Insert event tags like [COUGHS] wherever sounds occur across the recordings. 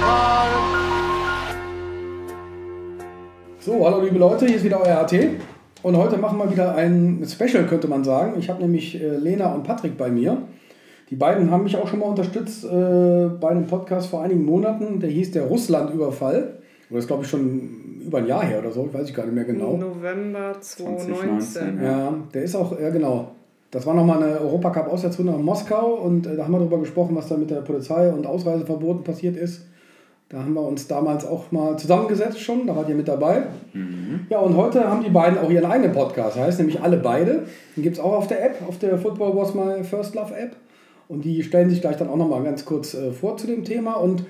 Europapokal. So, hallo liebe Leute, hier ist wieder euer AT. Und heute machen wir wieder ein Special, könnte man sagen. Ich habe nämlich äh, Lena und Patrick bei mir. Die beiden haben mich auch schon mal unterstützt äh, bei einem Podcast vor einigen Monaten. Der hieß der Russland-Überfall. Das ist, glaube ich, schon über ein Jahr her oder so. Ich weiß ich gar nicht mehr genau. November 2019. 2019, Ja, der ist auch, ja genau. Das war nochmal eine Europacup-Auswärtsrunde in Moskau und äh, da haben wir darüber gesprochen, was da mit der Polizei und Ausreiseverboten passiert ist. Da haben wir uns damals auch mal zusammengesetzt schon, da wart ihr mit dabei. Ja, und heute haben die beiden auch ihren eigenen Podcast, heißt nämlich alle beide. Den gibt es auch auf der App, auf der Football Was My First Love App. Und die stellen sich gleich dann auch nochmal ganz kurz äh, vor zu dem Thema. Und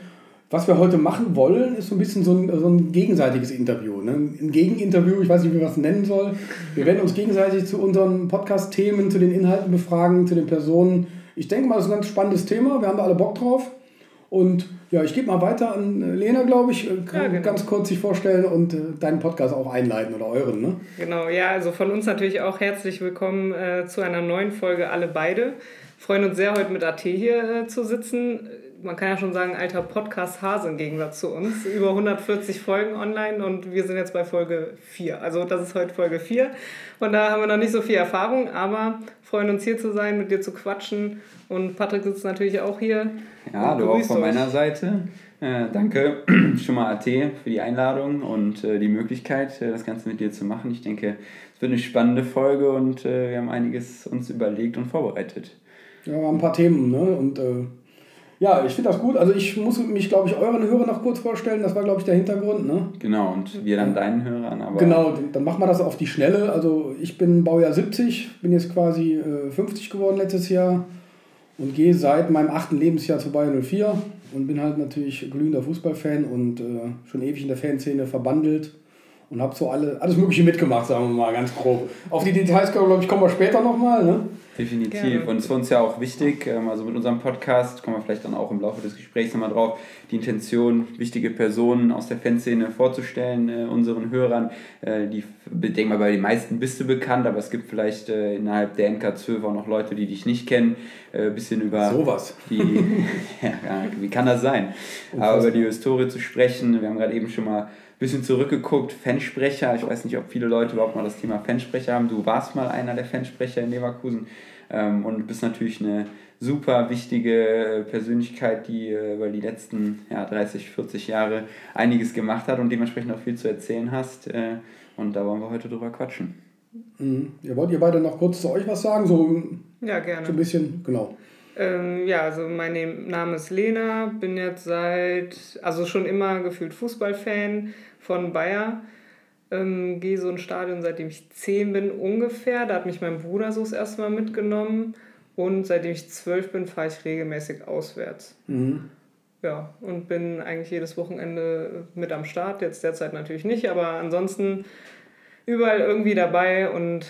was wir heute machen wollen, ist so ein bisschen so ein, so ein gegenseitiges Interview. Ne? Ein Gegeninterview, ich weiß nicht, wie man es nennen soll. Wir werden uns gegenseitig zu unseren Podcast-Themen, zu den Inhalten befragen, zu den Personen. Ich denke mal, das ist ein ganz spannendes Thema. Wir haben da alle Bock drauf. Und ja, ich gebe mal weiter an äh, Lena, glaube ich. Äh, Kann Ja, genau. ganz kurz sich vorstellen und äh, deinen Podcast auch einleiten oder euren. Ne? Genau, ja, also von uns natürlich auch herzlich willkommen äh, zu einer neuen Folge Alle beide. Freuen uns sehr, heute mit AT hier äh, zu sitzen. Man kann ja schon sagen, alter Podcast-Hase im Gegensatz zu uns. Über 140 Folgen online und wir sind jetzt bei Folge 4. Also das ist heute Folge 4. Und da haben wir noch nicht so viel Erfahrung, aber freuen uns hier zu sein, mit dir zu quatschen. Und Patrick sitzt natürlich auch hier. Ja, hallo auch von euch. meiner Seite. Äh, danke [CLEARS THROAT] schon mal AT für die Einladung und äh, die Möglichkeit, äh, das Ganze mit dir zu machen. Ich denke, es wird eine spannende Folge und äh, wir haben einiges uns überlegt und vorbereitet. Ja, wir haben ein paar Themen. Ne? Und äh, ja, ich finde das gut. Also ich muss mich, glaube ich, euren Hörern noch kurz vorstellen. Das war, glaube ich, der Hintergrund. Ne? Genau, und wir dann deinen Hörern, aber Genau, dann machen wir das auf die Schnelle. Also ich bin Baujahr 70, bin jetzt quasi äh, 50 geworden letztes Jahr und gehe seit meinem achten Lebensjahr zu Bayern 04 und bin halt natürlich glühender Fußballfan und äh, schon ewig in der Fanszene verbandelt und habe so alle, alles Mögliche mitgemacht, sagen wir mal ganz grob. Auf die Details, glaube ich, kommen wir später nochmal. Ne? Definitiv. Gerne. Und es ist für uns ja auch wichtig, ähm, also mit unserem Podcast kommen wir vielleicht dann auch im Laufe des Gesprächs nochmal drauf, die Intention, wichtige Personen aus der Fanszene vorzustellen, äh, unseren Hörern. Äh, die, ich denke mal, bei den meisten bist du bekannt, aber es gibt vielleicht äh, innerhalb der NK12 auch noch Leute, die dich nicht kennen. Ein bisschen über Sowas. die, [LAUGHS] [LAUGHS] ja, wie kann das sein? Aber über die Historie zu sprechen, wir haben gerade eben schon mal ein bisschen zurückgeguckt, Fansprecher, ich weiß nicht, ob viele Leute überhaupt mal das Thema Fansprecher haben. Du warst mal einer der Fansprecher in Leverkusen ähm, und bist natürlich eine super wichtige Persönlichkeit, die äh, über die letzten ja, 30, 40 Jahre einiges gemacht hat und dementsprechend auch viel zu erzählen hast. Äh, und da wollen wir heute drüber quatschen. Mhm. Ja, wollt ihr beide noch kurz zu euch was sagen? So, Ja, gerne. so ein bisschen, genau. Ähm, ja, also mein Name ist Lena, bin jetzt seit, also schon immer gefühlt Fußballfan von Bayer. Ähm, gehe so ein Stadion, seitdem ich zehn bin ungefähr. Da hat mich mein Bruder so das erste Mal mitgenommen. Und seitdem ich zwölf bin, fahre ich regelmäßig auswärts. Mhm. Ja, und bin eigentlich jedes Wochenende mit am Start. Jetzt derzeit natürlich nicht, aber ansonsten überall irgendwie dabei und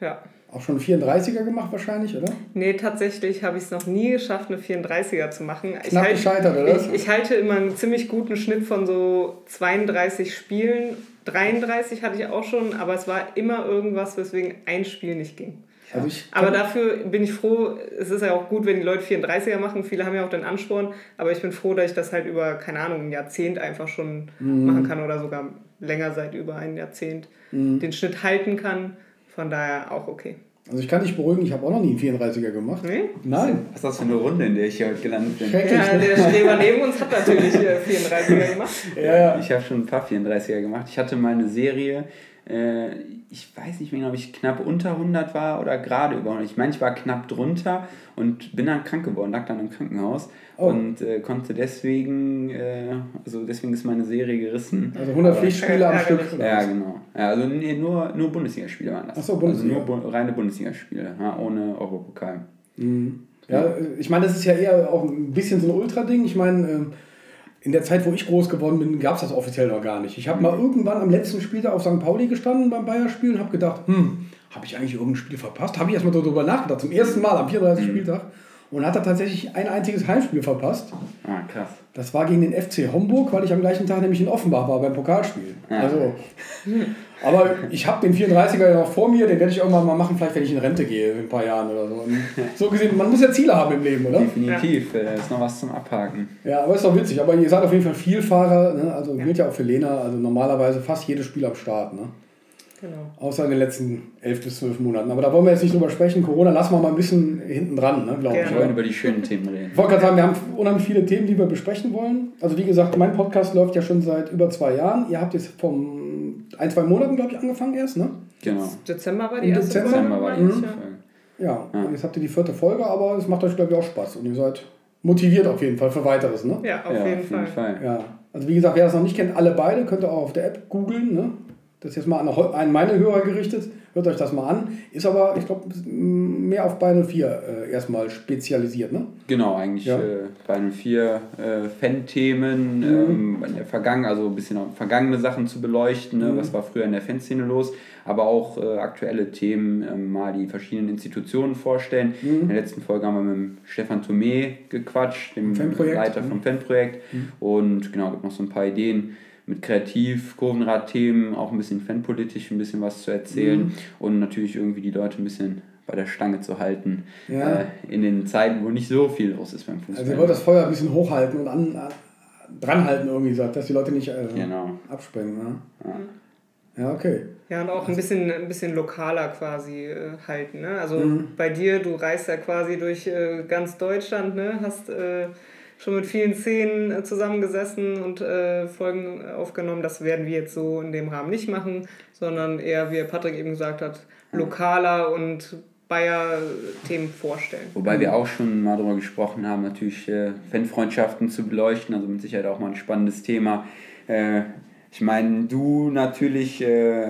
ja. Auch schon 34er gemacht wahrscheinlich, oder? Nee, tatsächlich habe ich es noch nie geschafft, eine 34er zu machen. Ich Knapp halt- gescheitert, oder? Ich, ich halte immer einen ziemlich guten Schnitt von so 32 Spielen. 33 hatte ich auch schon, aber es war immer irgendwas, weswegen ein Spiel nicht ging. Also Aber dafür bin ich froh, es ist ja auch gut, wenn die Leute 34er machen. Viele haben ja auch den Ansporn, aber ich bin froh, dass ich das halt über, keine Ahnung, ein Jahrzehnt einfach schon Mhm. machen kann oder sogar länger seit über ein Jahrzehnt Mhm. den Schnitt halten kann. Von daher auch okay. Also ich kann dich beruhigen, ich habe auch noch nie einen 34er gemacht. Nee? Nein. Was ist das für eine Runde, in der ich hier heute gelandet bin? Schrecklich. Ja, der Streber neben uns hat natürlich äh, 34er gemacht. Ja, ja. Ich habe schon ein paar 34er gemacht. Ich hatte mal eine Serie, äh, ich weiß nicht mehr genau, ob ich knapp unter 100 war oder gerade über 100. Ich meine, ich war knapp drunter und bin dann krank geworden, lag dann im Krankenhaus Oh. und äh, konnte deswegen, äh, also deswegen ist meine Serie gerissen. Also 100 Aber- Pflichtspiele am Stück. Ja, genau. Ja, also nee, nur, nur Bundesligaspiele waren das. Ach so, Bundesliga. Also nur bu reine Bundesligaspiele, ja, ohne Europokal. Ja, ich meine, das ist ja eher auch ein bisschen so ein Ultra-Ding. Ich meine, ähm, in der Zeit, wo ich groß geworden bin, gab es das offiziell noch gar nicht. Ich habe mal irgendwann am letzten Spieltag auf St. Pauli gestanden beim Bayern-Spiel und habe gedacht, hm, habe ich eigentlich irgendein Spiel verpasst? Habe ich erstmal darüber nachgedacht, zum ersten Mal am 34. Spieltag. und hat da tatsächlich ein einziges Heimspiel verpasst. Ah, krass. Das war gegen den FC Homburg, weil ich am gleichen Tag nämlich in Offenbach war beim Pokalspiel. Ja. Also, [LAUGHS] aber ich habe den 34er ja noch vor mir, den werde ich irgendwann mal machen, vielleicht wenn ich in Rente gehe in ein paar Jahren oder so. Und [LAUGHS] so gesehen, man muss ja Ziele haben im Leben, oder? Definitiv, äh, ist noch was zum Abhaken. Ja, aber ist doch witzig. Aber ihr seid auf jeden Fall Vielfahrer, ne? also gilt ja auch für Lena, also normalerweise fast jedes Spiel am Start. Ne? Genau. Außer in den letzten elf bis zwölf Monaten. Aber da wollen wir jetzt nicht drüber sprechen. Corona lassen wir mal ein bisschen hinten dran, ne, glaube ich. Gerne. Wir wollen über die schönen Themen reden. Ich wollte gerade sagen, wir haben unheimlich viele Themen, die wir besprechen wollen. Also wie gesagt, mein Podcast läuft ja schon seit über zwei Jahren. Ihr habt jetzt vom ein, zwei Monaten, glaube ich, angefangen erst, ne? Genau. Dezember war die Im erste Dezember Dezember Folge, war die erste. Folge. Ja, Ja. und jetzt habt ihr die vierte Folge, aber es macht euch, glaube ich, auch Spaß. Und ihr seid motiviert auf jeden Fall für weiteres, ne? Ja, auf, ja, jeden, auf Fall. jeden Fall. Ja. Also wie gesagt, wer das noch nicht kennt, alle beide, könnt ihr auch auf der App googeln, ne? Das ist jetzt mal an, an meine Hörer gerichtet. Hört euch das mal an. Ist aber, ich glaube, mehr auf Beine 4 äh, erstmal spezialisiert, ne? Genau, eigentlich Ja. äh, bei den vier äh, Fan-Themen, ähm, in der Vergangen, also ein bisschen vergangene Sachen zu beleuchten, ne? was war früher in der Fanszene los, aber auch äh, aktuelle Themen, ähm, mal die verschiedenen Institutionen vorstellen. In der letzten Folge haben wir mit dem Stefan Thomé gequatscht, dem Leiter mhm. vom Fanprojekt und genau, gibt noch so ein paar Ideen mit Kreativ, Kurvenrad-Themen, auch ein bisschen fanpolitisch, ein bisschen was zu erzählen und natürlich irgendwie die Leute ein bisschen bei der Stange zu halten Ja. äh, in den Zeiten, wo nicht so viel los ist beim Fußball. Also ihr wollt das Feuer ein bisschen hochhalten und an, an, dranhalten irgendwie, sagt, dass die Leute nicht äh, Genau. abspringen. Ne? Ja, okay. Ja, und auch ein bisschen, ein bisschen lokaler quasi äh, halten. Ne? Also Mhm. bei dir, du reist ja quasi durch äh, ganz Deutschland, ne? hast äh, schon mit vielen Szenen äh, zusammengesessen und äh, Folgen aufgenommen. Das werden wir jetzt so in dem Rahmen nicht machen, sondern eher, wie Patrick eben gesagt hat, lokaler und Bayer-Themen vorstellen. Wobei wir auch schon mal darüber gesprochen haben, natürlich äh, Fanfreundschaften zu beleuchten, also mit Sicherheit auch mal ein spannendes Thema. Äh, ich meine, du natürlich, äh,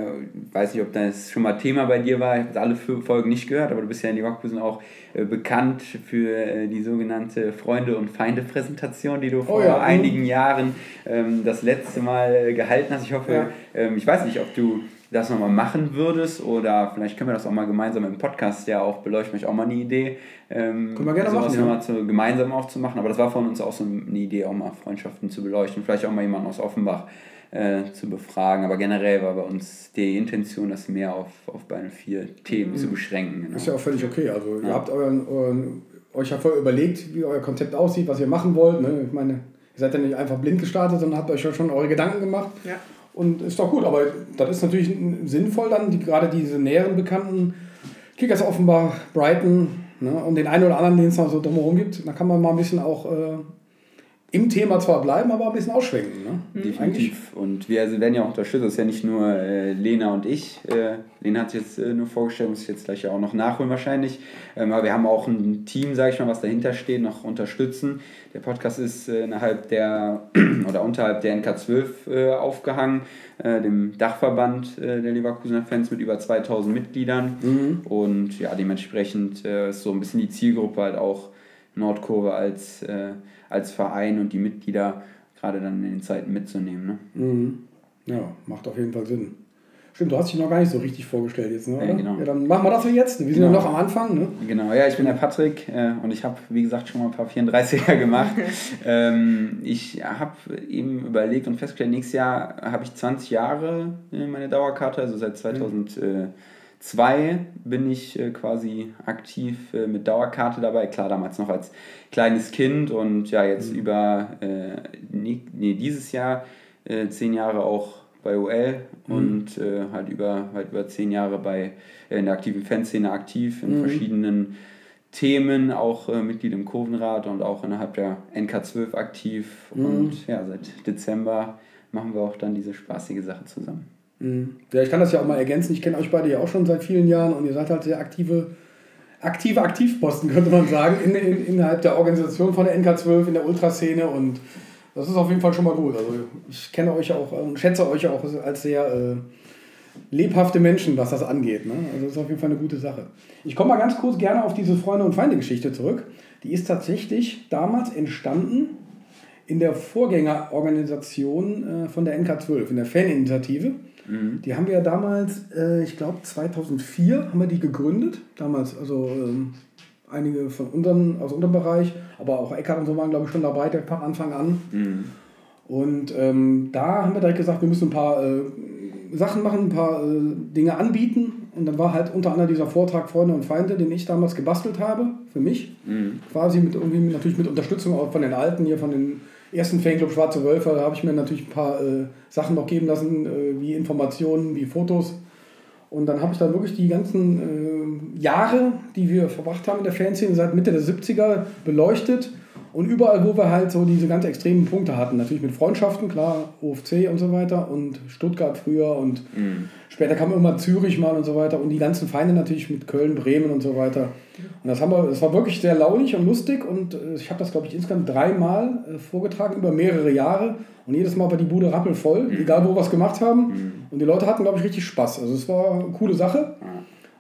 weiß nicht, ob das schon mal Thema bei dir war, ich habe alle vier Folgen nicht gehört, aber du bist ja in Leverkusen auch äh, bekannt für äh, die sogenannte Freunde- und Feinde-Präsentation, die du vor ja, mhm. einigen Jahren ähm, das letzte Mal äh, gehalten hast. Ich hoffe, Ja. ähm, ich weiß nicht, ob du das nochmal machen würdest oder vielleicht können wir das auch mal gemeinsam im Podcast ja auch beleuchten, vielleicht auch mal eine Idee. Ähm, Können wir gerne sowas machen, ja. nochmal zu, gemeinsam auch zu machen, aber das war von uns auch so eine Idee, auch mal Freundschaften zu beleuchten, vielleicht auch mal jemanden aus Offenbach äh, zu befragen, aber generell war bei uns die Intention, das mehr auf, auf beide vier Themen zu beschränken. Genau. Mhm. Ist ja auch völlig okay. Also ihr Ja. habt euren, euren, euch ja vorher überlegt, wie euer Konzept aussieht, was ihr machen wollt. Ne? Ich meine, ihr seid ja nicht einfach blind gestartet, sondern habt euch ja schon eure Gedanken gemacht. Ja. Und ist doch gut, aber das ist natürlich sinnvoll dann, die, gerade diese näheren bekannten Kickers Offenbach, Brighton ne, und den einen oder anderen, den es noch so drumherum gibt, da kann man mal ein bisschen auch äh, im Thema zwar bleiben, aber ein bisschen ausschwenken. Ne? Eigentlich, Definitiv. Und wir also werden ja auch unterstützt. Das ist ja nicht nur äh, Lena und ich. Äh, Lena hat sich jetzt äh, nur vorgestellt, muss ich jetzt gleich ja auch noch nachholen wahrscheinlich. Ähm, aber wir haben auch ein Team, sage ich mal, was dahinter steht, noch unterstützen. Der Podcast ist äh, innerhalb der [CLEARS THROAT] oder unterhalb der NK12 äh, aufgehangen, äh, dem Dachverband der Leverkusener Fans mit über 2000 Mitgliedern. Und ja, dementsprechend ist so ein bisschen die Zielgruppe halt auch Nordkurve als, als Verein und die Mitglieder gerade dann in den Zeiten mitzunehmen. Ne? Mhm. Ja, macht auf jeden Fall Sinn. Stimmt, du hast dich noch gar nicht so richtig vorgestellt jetzt, ne? Ja, genau. Ja, dann machen wir das jetzt. Wir sind ja Genau. noch am Anfang, ne? Genau, ja, ich bin der Patrick äh, und ich habe, wie gesagt, schon mal ein paar 34er [LAUGHS] gemacht. [LAUGHS] ähm, ich habe eben überlegt und festgestellt, nächstes Jahr habe ich 20 Jahre äh, meine Dauerkarte, also seit 2002 bin ich äh, quasi aktiv äh, mit Dauerkarte dabei. Klar, damals noch als kleines Kind und ja, jetzt über äh, nee, nee, dieses Jahr äh, zehn Jahre auch bei OL und äh, halt über halt über zehn Jahre bei in der aktiven Fanszene aktiv in verschiedenen Themen, auch Mitglied im Kurvenrat und auch innerhalb der NK12 aktiv. Und ja, seit Dezember machen wir auch dann diese spaßige Sache zusammen. Mhm. Ja, ich kann das ja auch mal ergänzen. Ich kenne euch beide ja auch schon seit vielen Jahren und ihr seid halt sehr aktive, aktive Aktivposten, [LAUGHS] könnte man sagen, in, in, innerhalb der Organisation von der NK12, in der Ultraszene und das ist auf jeden Fall schon mal gut. Also ich kenne euch auch und schätze euch auch als sehr äh, lebhafte Menschen, was das angeht. Ne? Also das ist auf jeden Fall eine gute Sache. Ich komme mal ganz kurz gerne auf diese Freunde- und Feinde-Geschichte zurück. Die ist tatsächlich damals entstanden in der Vorgängerorganisation äh, von der NK12, in der Faninitiative. Die haben wir ja damals, äh, ich glaube 2004 haben wir die gegründet. Damals, also ähm, einige von unseren, aus unserem Bereich, aber auch Eckart und so waren, glaube ich, schon dabei, der von Anfang an. Mhm. Und ähm, da haben wir direkt gesagt, wir müssen ein paar äh, Sachen machen, ein paar äh, Dinge anbieten. Und dann war halt unter anderem dieser Vortrag Freunde und Feinde, den ich damals gebastelt habe, für mich. Mhm. Quasi mit irgendwie natürlich mit Unterstützung auch von den Alten hier, von den ersten Fanclub Schwarze Wölfe, da habe ich mir natürlich ein paar äh, Sachen noch geben lassen, äh, wie Informationen, wie Fotos. Und dann habe ich dann wirklich die ganzen äh, Jahre, die wir verbracht haben in der Fanszene, seit Mitte der 70er beleuchtet und überall, wo wir halt so diese ganz extremen Punkte hatten, natürlich mit Freundschaften, klar, OFC und so weiter und Stuttgart früher und mhm. später kam immer Zürich mal und so weiter und die ganzen Feinde natürlich mit Köln, Bremen und so weiter. Und das haben wir, das war wirklich sehr launig und lustig und äh, ich habe das, glaube ich, insgesamt dreimal äh, vorgetragen über mehrere Jahre und jedes Mal war die Bude rappelvoll, mhm. egal wo wir es gemacht haben. Mhm. Und die Leute hatten, glaube ich, richtig Spaß. Also es war eine coole Sache.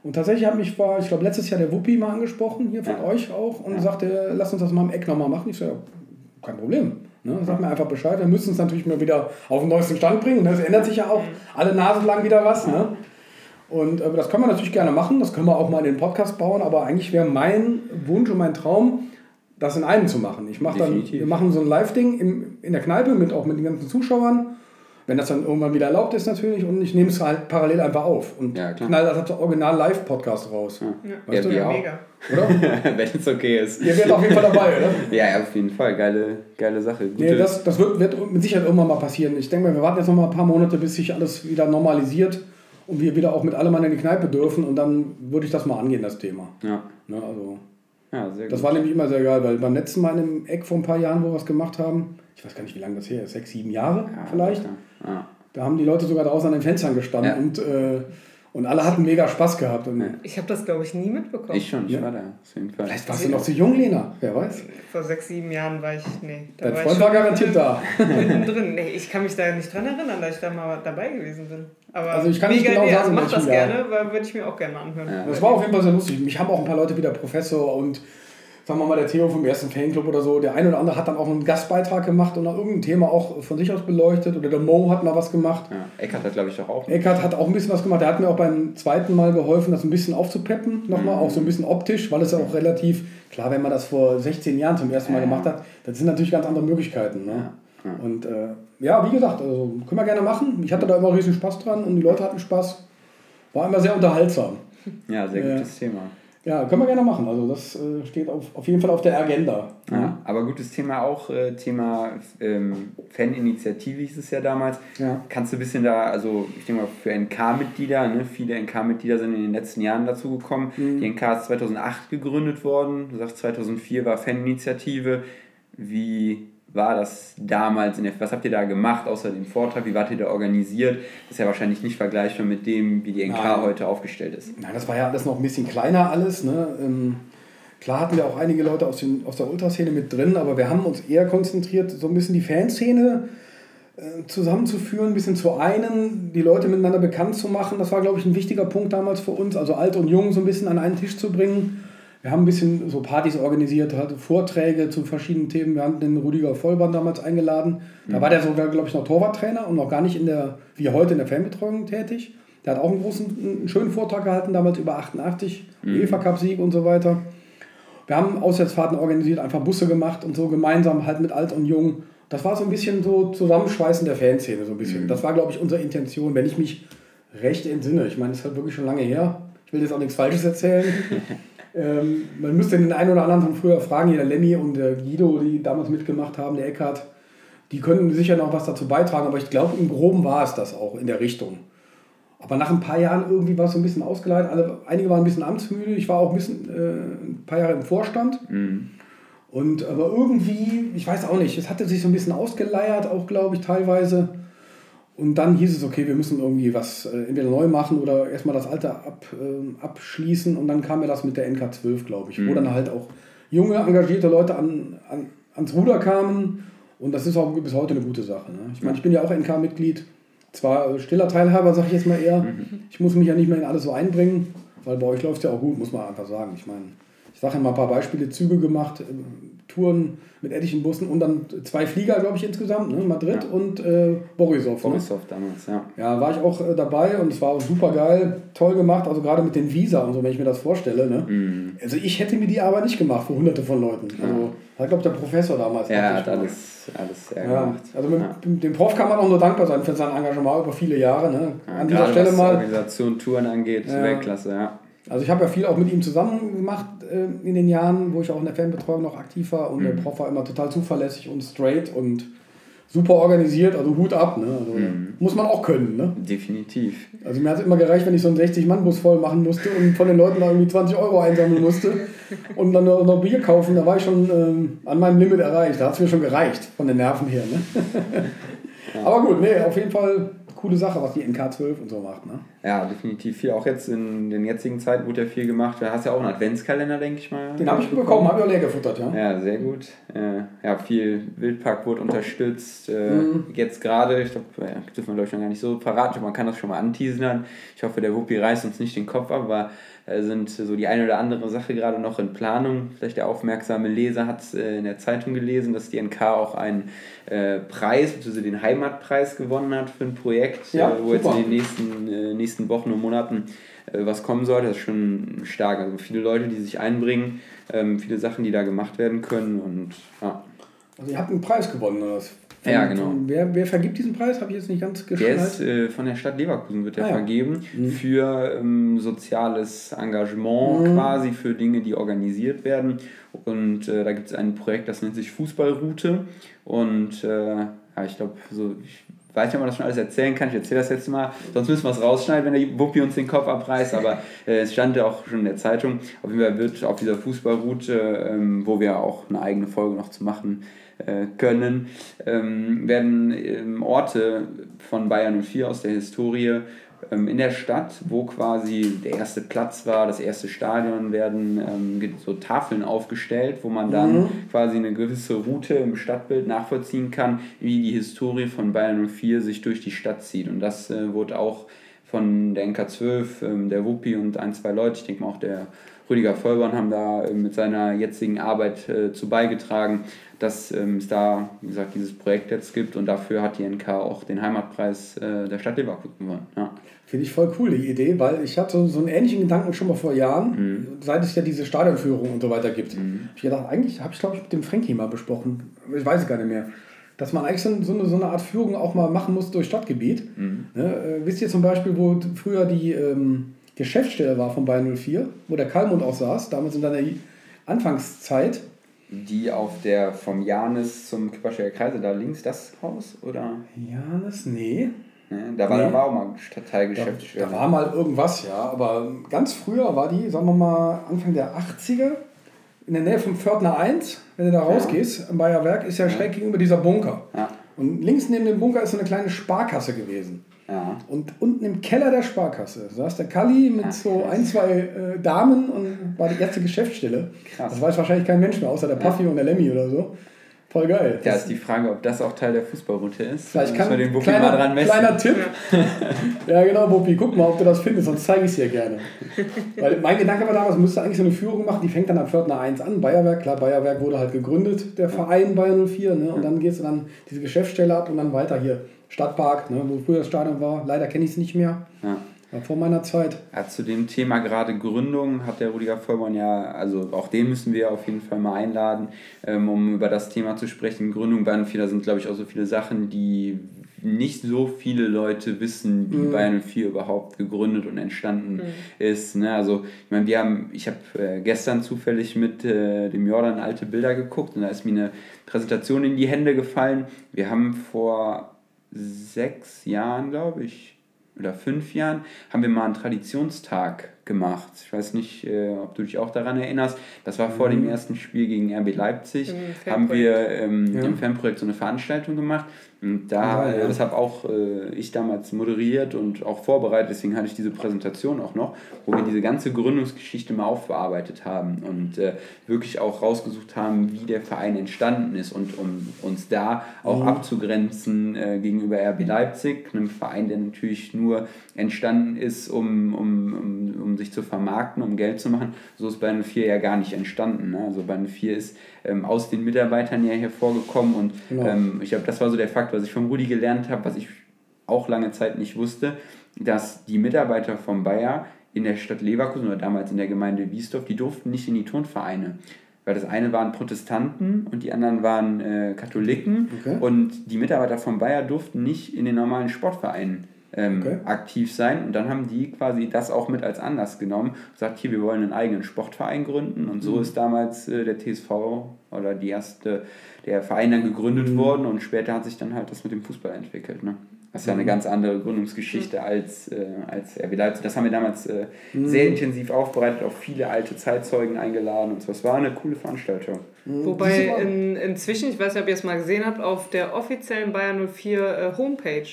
Und tatsächlich hat mich, war, ich glaube, letztes Jahr der Wuppi mal angesprochen, hier von ja. euch auch, und ja. sagte, lass uns das mal im Eck nochmal machen. Ich so, ja, kein Problem. Ne? Sag mir einfach Bescheid. Wir müssen es natürlich mal wieder auf den neuesten Stand bringen. Es ändert sich ja auch alle Nase lang wieder was. Ne? Und äh, das können wir natürlich gerne machen. Das können wir auch mal in den Podcast bauen. Aber eigentlich wäre mein Wunsch und mein Traum, das in einem zu machen. Ich mach dann, wir machen so ein Live-Ding in der Kneipe mit auch mit den ganzen Zuschauern wenn das dann irgendwann wieder erlaubt ist natürlich und ich nehme es halt parallel einfach auf und ja, knall das als Original Live-Podcast raus. Ja, weißt ja, du? mega. Oder? [LAUGHS] wenn es okay ist. Ihr werdet auf jeden Fall dabei, oder? [LAUGHS] ja, ja, auf jeden Fall. Geile, geile Sache. Gute nee, das, das wird, wird mit Sicherheit irgendwann mal passieren. Ich denke mal, wir warten jetzt noch mal ein paar Monate, bis sich alles wieder normalisiert und wir wieder auch mit allem in die Kneipe dürfen und dann würde ich das mal angehen, das Thema. Ja. Ne, also, ja, sehr gut. Das war nämlich immer sehr geil, weil beim letzten Mal in einem Eck vor ein paar Jahren, wo wir es gemacht haben, ich weiß gar nicht, wie lange das her ist, sechs, sieben Jahre ja, vielleicht. Ja. Da haben die Leute sogar draußen an den Fenstern gestanden ja. und, äh, und alle hatten mega Spaß gehabt. Und ich habe das, glaube ich, nie mitbekommen. Ich schon, ich war da. Auf jeden Fall. Vielleicht warst du noch zu jung, Lena. Wer weiß. Vor sechs, sieben Jahren war ich. Nee, Dein war Freund war garantiert da. [LAUGHS] Mittendrin. Nee, ich kann mich da nicht dran erinnern, dass ich da mal dabei gewesen bin. Aber also ich kann nicht genau sagen, also mach das gerne, weil würde ich mir auch gerne anhören. Ja. Das war auf jeden Fall sehr lustig. Mich haben auch ein paar Leute wieder Professor und sagen wir mal, der Theo vom ersten Fanclub oder so, der eine oder andere hat dann auch einen Gastbeitrag gemacht und irgendein Thema auch von sich aus beleuchtet oder der Mo hat mal was gemacht. Ja, Eckart hat, glaube ich, doch auch. Eckart hat auch ein bisschen was gemacht. Der hat mir auch beim zweiten Mal geholfen, das ein bisschen aufzupeppen, nochmal, mhm. auch so ein bisschen optisch, weil es ja auch relativ, klar, wenn man das vor 16 Jahren zum ersten Mal ja. gemacht hat, das sind natürlich ganz andere Möglichkeiten. Ne? Ja. Und äh, ja, wie gesagt, also können wir gerne machen. Ich hatte da immer riesen Spaß dran und die Leute hatten Spaß. War immer sehr unterhaltsam. Ja, sehr gutes äh, Thema. Ja, können wir gerne machen. Also das äh, steht auf, auf jeden Fall auf der Agenda. Ja, aber gutes Thema auch, äh, Thema ähm, Faninitiative hieß es ja damals. Ja. Kannst du ein bisschen da, also ich denke mal für NK-Mitglieder, ne, viele NK-Mitglieder sind in den letzten Jahren dazu gekommen. Mhm. Die NK ist 2008 gegründet worden. Du sagst 2004 war Faninitiative. Wie war das damals? In der, was habt ihr da gemacht, außer dem Vortrag? Wie wart ihr da organisiert? Das ist ja wahrscheinlich nicht vergleichbar mit dem, wie die NK Nein. heute aufgestellt ist. Nein, das war ja alles noch ein bisschen kleiner alles. Ne? Ähm, klar hatten wir auch einige Leute aus, den, aus der Ultraszene mit drin, aber wir haben uns eher konzentriert, so ein bisschen die Fanszene äh, zusammenzuführen, ein bisschen zu einen, die Leute miteinander bekannt zu machen. Das war, glaube ich, ein wichtiger Punkt damals für uns, also alt und jung so ein bisschen an einen Tisch zu bringen wir haben ein bisschen so Partys organisiert, halt Vorträge zu verschiedenen Themen. Wir haben den Rüdiger Vollband damals eingeladen. Da mhm. war der sogar, glaube ich, noch Torwarttrainer und noch gar nicht in der, wie heute in der Fanbetreuung tätig. Der hat auch einen großen, einen schönen Vortrag gehalten, damals über 88, mhm. UEFA Cup Sieg und so weiter. Wir haben Auswärtsfahrten organisiert, einfach Busse gemacht und so gemeinsam halt mit Alt und Jung. Das war so ein bisschen so Zusammenschweißen der Fanszene, so ein bisschen. Mhm. Das war, glaube ich, unsere Intention, wenn ich mich recht entsinne. Ich meine, das ist halt wirklich schon lange her. Ich will jetzt auch nichts Falsches erzählen. [LAUGHS] Ähm, man müsste den einen oder anderen von früher fragen, hier der Lemmy und der Guido, die damals mitgemacht haben, der Eckhard, die können sicher noch was dazu beitragen, aber ich glaube, im Groben war es das auch in der Richtung. Aber nach ein paar Jahren irgendwie war es so ein bisschen ausgeleitet. Alle, einige waren ein bisschen amtsmüde. Ich war auch ein, bisschen, äh, ein paar Jahre im Vorstand. Mhm. Und aber irgendwie, ich weiß auch nicht, es hatte sich so ein bisschen ausgeleiert, auch glaube ich teilweise. Und dann hieß es, okay, wir müssen irgendwie was äh, entweder neu machen oder erstmal das alte ab, äh, abschließen. Und dann kam mir das mit der NK12, glaube ich, mhm. wo dann halt auch junge, engagierte Leute an, an, ans Ruder kamen. Und das ist auch bis heute eine gute Sache. Ne? Ich meine, ich bin ja auch NK-Mitglied. Zwar stiller Teilhaber, sage ich jetzt mal eher. Mhm. Ich muss mich ja nicht mehr in alles so einbringen, weil bei euch läuft es ja auch gut, muss man einfach sagen. Ich meine, ich sage ja mal ein paar Beispiele, Züge gemacht, Touren mit etlichen Bussen und dann zwei Flieger, glaube ich, insgesamt, ne? Madrid ja. und äh, Borisov. Ne? Borisov ne? damals, ja. Ja, war ich auch äh, dabei und es war auch super geil, toll gemacht, also gerade mit den Visa und so, wenn ich mir das vorstelle. Ne? Mm. Also ich hätte mir die Arbeit nicht gemacht für hunderte von Leuten. Also hat, glaube ich, der Professor damals. Ja, hat alles, alles sehr ja. gemacht. Also mit, ja. dem Prof kann man auch nur dankbar sein für sein Engagement über viele Jahre. Ne? An dieser Stelle was mal. Organisation, Touren angeht, Weltklasse, ja. Also ich habe ja viel auch mit ihm zusammen gemacht äh, in den Jahren, wo ich auch in der Fanbetreuung noch aktiv war und mhm. der Prof war immer total zuverlässig und straight und super organisiert, also Hut ab, ne? Also mhm. muss man auch können, ne? Definitiv. Also mir hat es immer gereicht, wenn ich so einen 60-Mann-Bus voll machen musste und von den Leuten da irgendwie 20 Euro einsammeln musste [LAUGHS] und dann noch Bier kaufen, da war ich schon ähm, an meinem Limit erreicht. Da hat es mir schon gereicht, von den Nerven her, ne? [LAUGHS] Aber gut, nee, auf jeden Fall coole Sache, was die NK12 und so macht. Ne? Ja, definitiv viel. Auch jetzt in den jetzigen Zeiten wurde ja viel gemacht. Du hast ja auch einen Adventskalender, denke ich mal. Den habe ich bekommen, habe ich auch leer gefuttert, ja. Ja, sehr gut. Äh, ja, viel Wildpark wurde unterstützt. Äh, mhm. Jetzt gerade, ich glaube, ja, dürfen wir glaube ich noch gar nicht so verraten, man kann das schon mal anteasern. Ich hoffe, der Wuppi reißt uns nicht den Kopf ab, aber sind so die eine oder andere Sache gerade noch in Planung. Vielleicht der aufmerksame Leser hat es äh, in der Zeitung gelesen, dass die NK auch einen äh, Preis, beziehungsweise den Heimatpreis gewonnen hat für ein Projekt, ja, wo super. jetzt in den nächsten, nächsten Wochen und Monaten was kommen soll. Das ist schon stark. Also viele Leute, die sich einbringen, ähm, viele Sachen, die da gemacht werden können und ja. Also ihr habt einen Preis gewonnen, oder was? Ja, genau. wer, wer vergibt diesen Preis? Habe ich jetzt nicht ganz geschnallt. Der ist äh, von der Stadt Leverkusen wird der ah, ja. vergeben mhm. für ähm, soziales Engagement mhm. quasi, für Dinge, die organisiert werden. Und äh, da gibt es ein Projekt, das nennt sich Fußballroute. Und äh, ja, ich glaube, so, ich weiß nicht, ob man das schon alles erzählen kann. Ich erzähle das jetzt mal. Sonst müssen wir es rausschneiden, wenn der Wuppi uns den Kopf abreißt. Aber [LAUGHS] äh, es stand ja auch schon in der Zeitung. Auf jeden Fall wird auf dieser Fußballroute, ähm, wo wir auch eine eigene Folge noch zu machen, äh, können, ähm, werden ähm, Orte von Bayern 04 aus der Historie ähm, in der Stadt, wo quasi der erste Platz war, das erste Stadion, werden ähm, so Tafeln aufgestellt, wo man dann mhm. quasi eine gewisse Route im Stadtbild nachvollziehen kann, wie die Historie von Bayern 04 sich durch die Stadt zieht. Und das äh, wurde auch von der NK12, ähm, der Wuppi und ein, zwei Leute, ich denke mal auch der Rüdiger Vollborn haben da äh, mit seiner jetzigen Arbeit äh, zu beigetragen, dass ähm, es da, wie gesagt, dieses Projekt jetzt gibt und dafür hat die NK auch den Heimatpreis äh, der Stadt Leverkusen gewonnen. Ja. Finde ich voll cool, die Idee, weil ich hatte so einen ähnlichen Gedanken schon mal vor Jahren, mhm. seit es ja diese Stadionführung und so weiter gibt. Mhm. Ich gedacht, eigentlich habe ich, glaube ich, mit dem Frankie mal besprochen, ich weiß es gar nicht mehr, dass man eigentlich so eine, so eine Art Führung auch mal machen muss durch Stadtgebiet. Mhm. Ne, äh, wisst ihr zum Beispiel, wo früher die ähm, Geschäftsstelle war von Bayern 04, wo der Kalmund auch saß, damals in seiner Anfangszeit? Die auf der vom Janis zum Kippersteger Kreise, da links das Haus, oder? Janis? Nee. nee da war, nee. war auch mal Stadtteilgeschäftsstelle. Da, da war mal irgendwas, ja, aber ganz früher war die, sagen wir mal, Anfang der 80er, in der Nähe vom Pförtner 1, wenn du da rausgehst, ja. am Bayerwerk, ist ja, ja schräg gegenüber dieser Bunker. Ja. Und links neben dem Bunker ist so eine kleine Sparkasse gewesen. Ja. Und unten im Keller der Sparkasse saß der Kalli mit Ach, so ein, zwei äh, Damen und war die erste Geschäftsstelle. Krass. Das weiß wahrscheinlich kein Mensch mehr, außer der Puffy ja. und der Lemmy oder so. Voll geil. Ja, ist die Frage, ob das auch Teil der Fußballroute ist. Vielleicht kann man den Buppi kleiner, mal dran messen. Kleiner Tipp. [LAUGHS] ja, genau, Buppi, guck mal, ob du das findest, sonst zeige ich es dir gerne. Weil mein Gedanke war damals, müsste eigentlich so eine Führung machen, die fängt dann am Pförtner 1 an, Bayerwerk. Klar, Bayerwerk wurde halt gegründet, der Verein Bayern 04. Ne? Und dann gehst du dann diese Geschäftsstelle ab und dann weiter hier Stadtpark, ne, wo früher das Stadion war. Leider kenne ich es nicht mehr. Ja. War vor meiner Zeit. Ja, zu dem Thema gerade Gründung hat der Rudiger Vollmann ja, also auch den müssen wir auf jeden Fall mal einladen, ähm, um über das Thema zu sprechen. Gründung Bayern 4, da sind glaube ich auch so viele Sachen, die nicht so viele Leute wissen, wie mhm. Bayern 4 überhaupt gegründet und entstanden mhm. ist. Ne? Also ich meine, wir haben, ich habe äh, gestern zufällig mit äh, dem Jordan alte Bilder geguckt und da ist mir eine Präsentation in die Hände gefallen. Wir haben vor sechs Jahren, glaube ich, oder fünf Jahren, haben wir mal einen Traditionstag gemacht. Ich weiß nicht, äh, ob du dich auch daran erinnerst. Das war vor dem mhm. ersten Spiel gegen RB Leipzig. Haben wir ähm, ja. im Fanprojekt so eine Veranstaltung gemacht. Und da, ja, ja. das habe auch äh, ich damals moderiert und auch vorbereitet, deswegen hatte ich diese Präsentation auch noch, wo wir diese ganze Gründungsgeschichte mal aufbearbeitet haben und äh, wirklich auch rausgesucht haben, wie der Verein entstanden ist und um uns da auch mhm. abzugrenzen äh, gegenüber RB Leipzig, einem Verein, der natürlich nur entstanden ist, um, um, um, um sich zu vermarkten, um Geld zu machen. So ist Bayern 04 ja gar nicht entstanden. Ne? Also Bayern 04 ist ähm, aus den Mitarbeitern ja hervorgekommen und genau. ähm, ich glaube, das war so der Fakt, was ich von Rudi gelernt habe, was ich auch lange Zeit nicht wusste, dass die Mitarbeiter von Bayer in der Stadt Leverkusen oder damals in der Gemeinde Wiesdorf, die durften nicht in die Turnvereine. Weil das eine waren Protestanten und die anderen waren äh, Katholiken. Okay. Und die Mitarbeiter von Bayer durften nicht in den normalen Sportvereinen ähm, okay. aktiv sein. Und dann haben die quasi das auch mit als Anlass genommen und gesagt, hier, wir wollen einen eigenen Sportverein gründen. Und so mhm. ist damals äh, der TSV oder die erste, der Verein dann gegründet mhm. worden und später hat sich dann halt das mit dem Fußball entwickelt. Ne? Das ist ja eine mhm. ganz andere Gründungsgeschichte als, äh, als RB Leipzig. Das haben wir damals äh, mhm. sehr intensiv aufbereitet, auch viele alte Zeitzeugen eingeladen und so. Es war eine coole Veranstaltung. Mhm. Wobei in, inzwischen, ich weiß nicht, ob ihr es mal gesehen habt, auf der offiziellen Bayern 04 äh, Homepage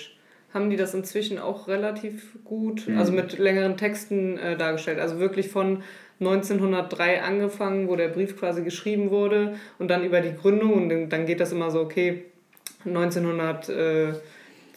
haben die das inzwischen auch relativ gut, mhm. also mit längeren Texten äh, dargestellt. Also wirklich von 1903 angefangen, wo der Brief quasi geschrieben wurde und dann über die Gründung und dann geht das immer so, okay, 1900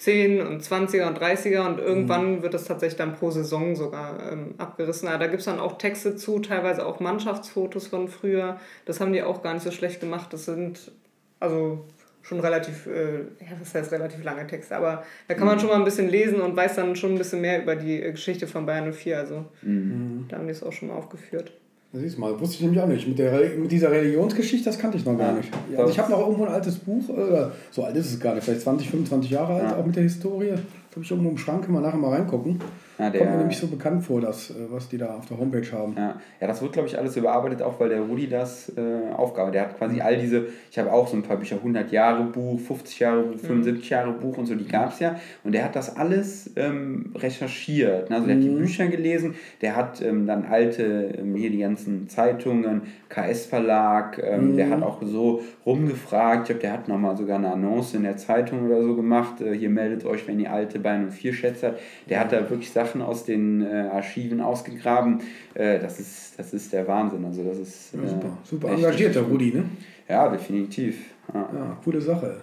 10 und 20er und 30er und irgendwann mhm. wird das tatsächlich dann pro Saison sogar ähm, abgerissen. Aber da gibt es dann auch Texte zu, teilweise auch Mannschaftsfotos von früher. Das haben die auch gar nicht so schlecht gemacht. Das sind also schon relativ, äh, ja, das heißt relativ lange Texte, aber da kann man mhm. schon mal ein bisschen lesen und weiß dann schon ein bisschen mehr über die äh, Geschichte von Bayern 04. Also mhm. da haben die es auch schon mal aufgeführt. Siehst mal, wusste ich nämlich auch nicht. Mit, der, mit dieser Religionsgeschichte, das kannte ich noch gar nicht. Also ich habe noch irgendwo ein altes Buch, äh, so alt ist es gar nicht, vielleicht 20, 25 Jahre alt, ja. auch mit der Historie. Das habe ich irgendwo im Schrank, können wir nachher mal reingucken. Ja, der, Kommt mir nämlich so bekannt vor, das, äh, was die da auf der Homepage haben. Ja, ja das wird, glaube ich, alles überarbeitet, auch weil der Rudi das äh, Aufgabe, der hat quasi all diese, ich habe auch so ein paar Bücher, 100 Jahre Buch, 50 Jahre Buch, 75 Jahre Buch und so, die gab es ja. Und der hat das alles ähm, recherchiert. Also der mhm. hat die mhm. Bücher gelesen, der hat ähm, dann alte, ähm, hier die ganzen Zeitungen, KS-Verlag, mhm. der hat auch so rumgefragt, ich glaube, der hat nochmal sogar eine Annonce in der Zeitung oder so gemacht, äh, hier meldet euch, wenn ihr alte Beine und vier Schätze habt. Der hat da wirklich Sachen aus den äh, Archiven ausgegraben. Äh, das, ist, das ist der Wahnsinn. Also das ist, ja, super, äh, super engagiert, der Rudi, ne? Ja, definitiv. Ja. ja, coole Sache.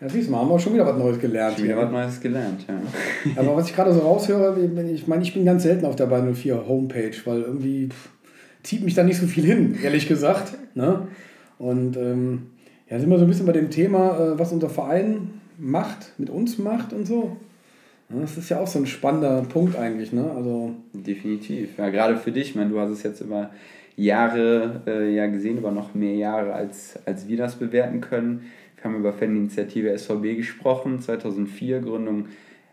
Ja, siehst du mal, haben wir schon wieder was Neues gelernt. Schon wieder was Neues gelernt, ja. [LAUGHS] Aber was ich gerade so raushöre, ich meine, ich bin ganz selten auf der Bayern 04 Homepage, weil irgendwie pff, zieht mich da nicht so viel hin, ehrlich gesagt. Ne? Und ähm, ja, sind wir so ein bisschen bei dem Thema, äh, was unser Verein macht, mit uns macht und so. Das ist ja auch so ein spannender Punkt eigentlich, ne? Also Definitiv. Ja, gerade für dich, ich meine, du hast es jetzt über Jahre äh, ja gesehen, über noch mehr Jahre, als, als wir das bewerten können. Wir haben über Faninitiative SVB gesprochen, 2004, Gründung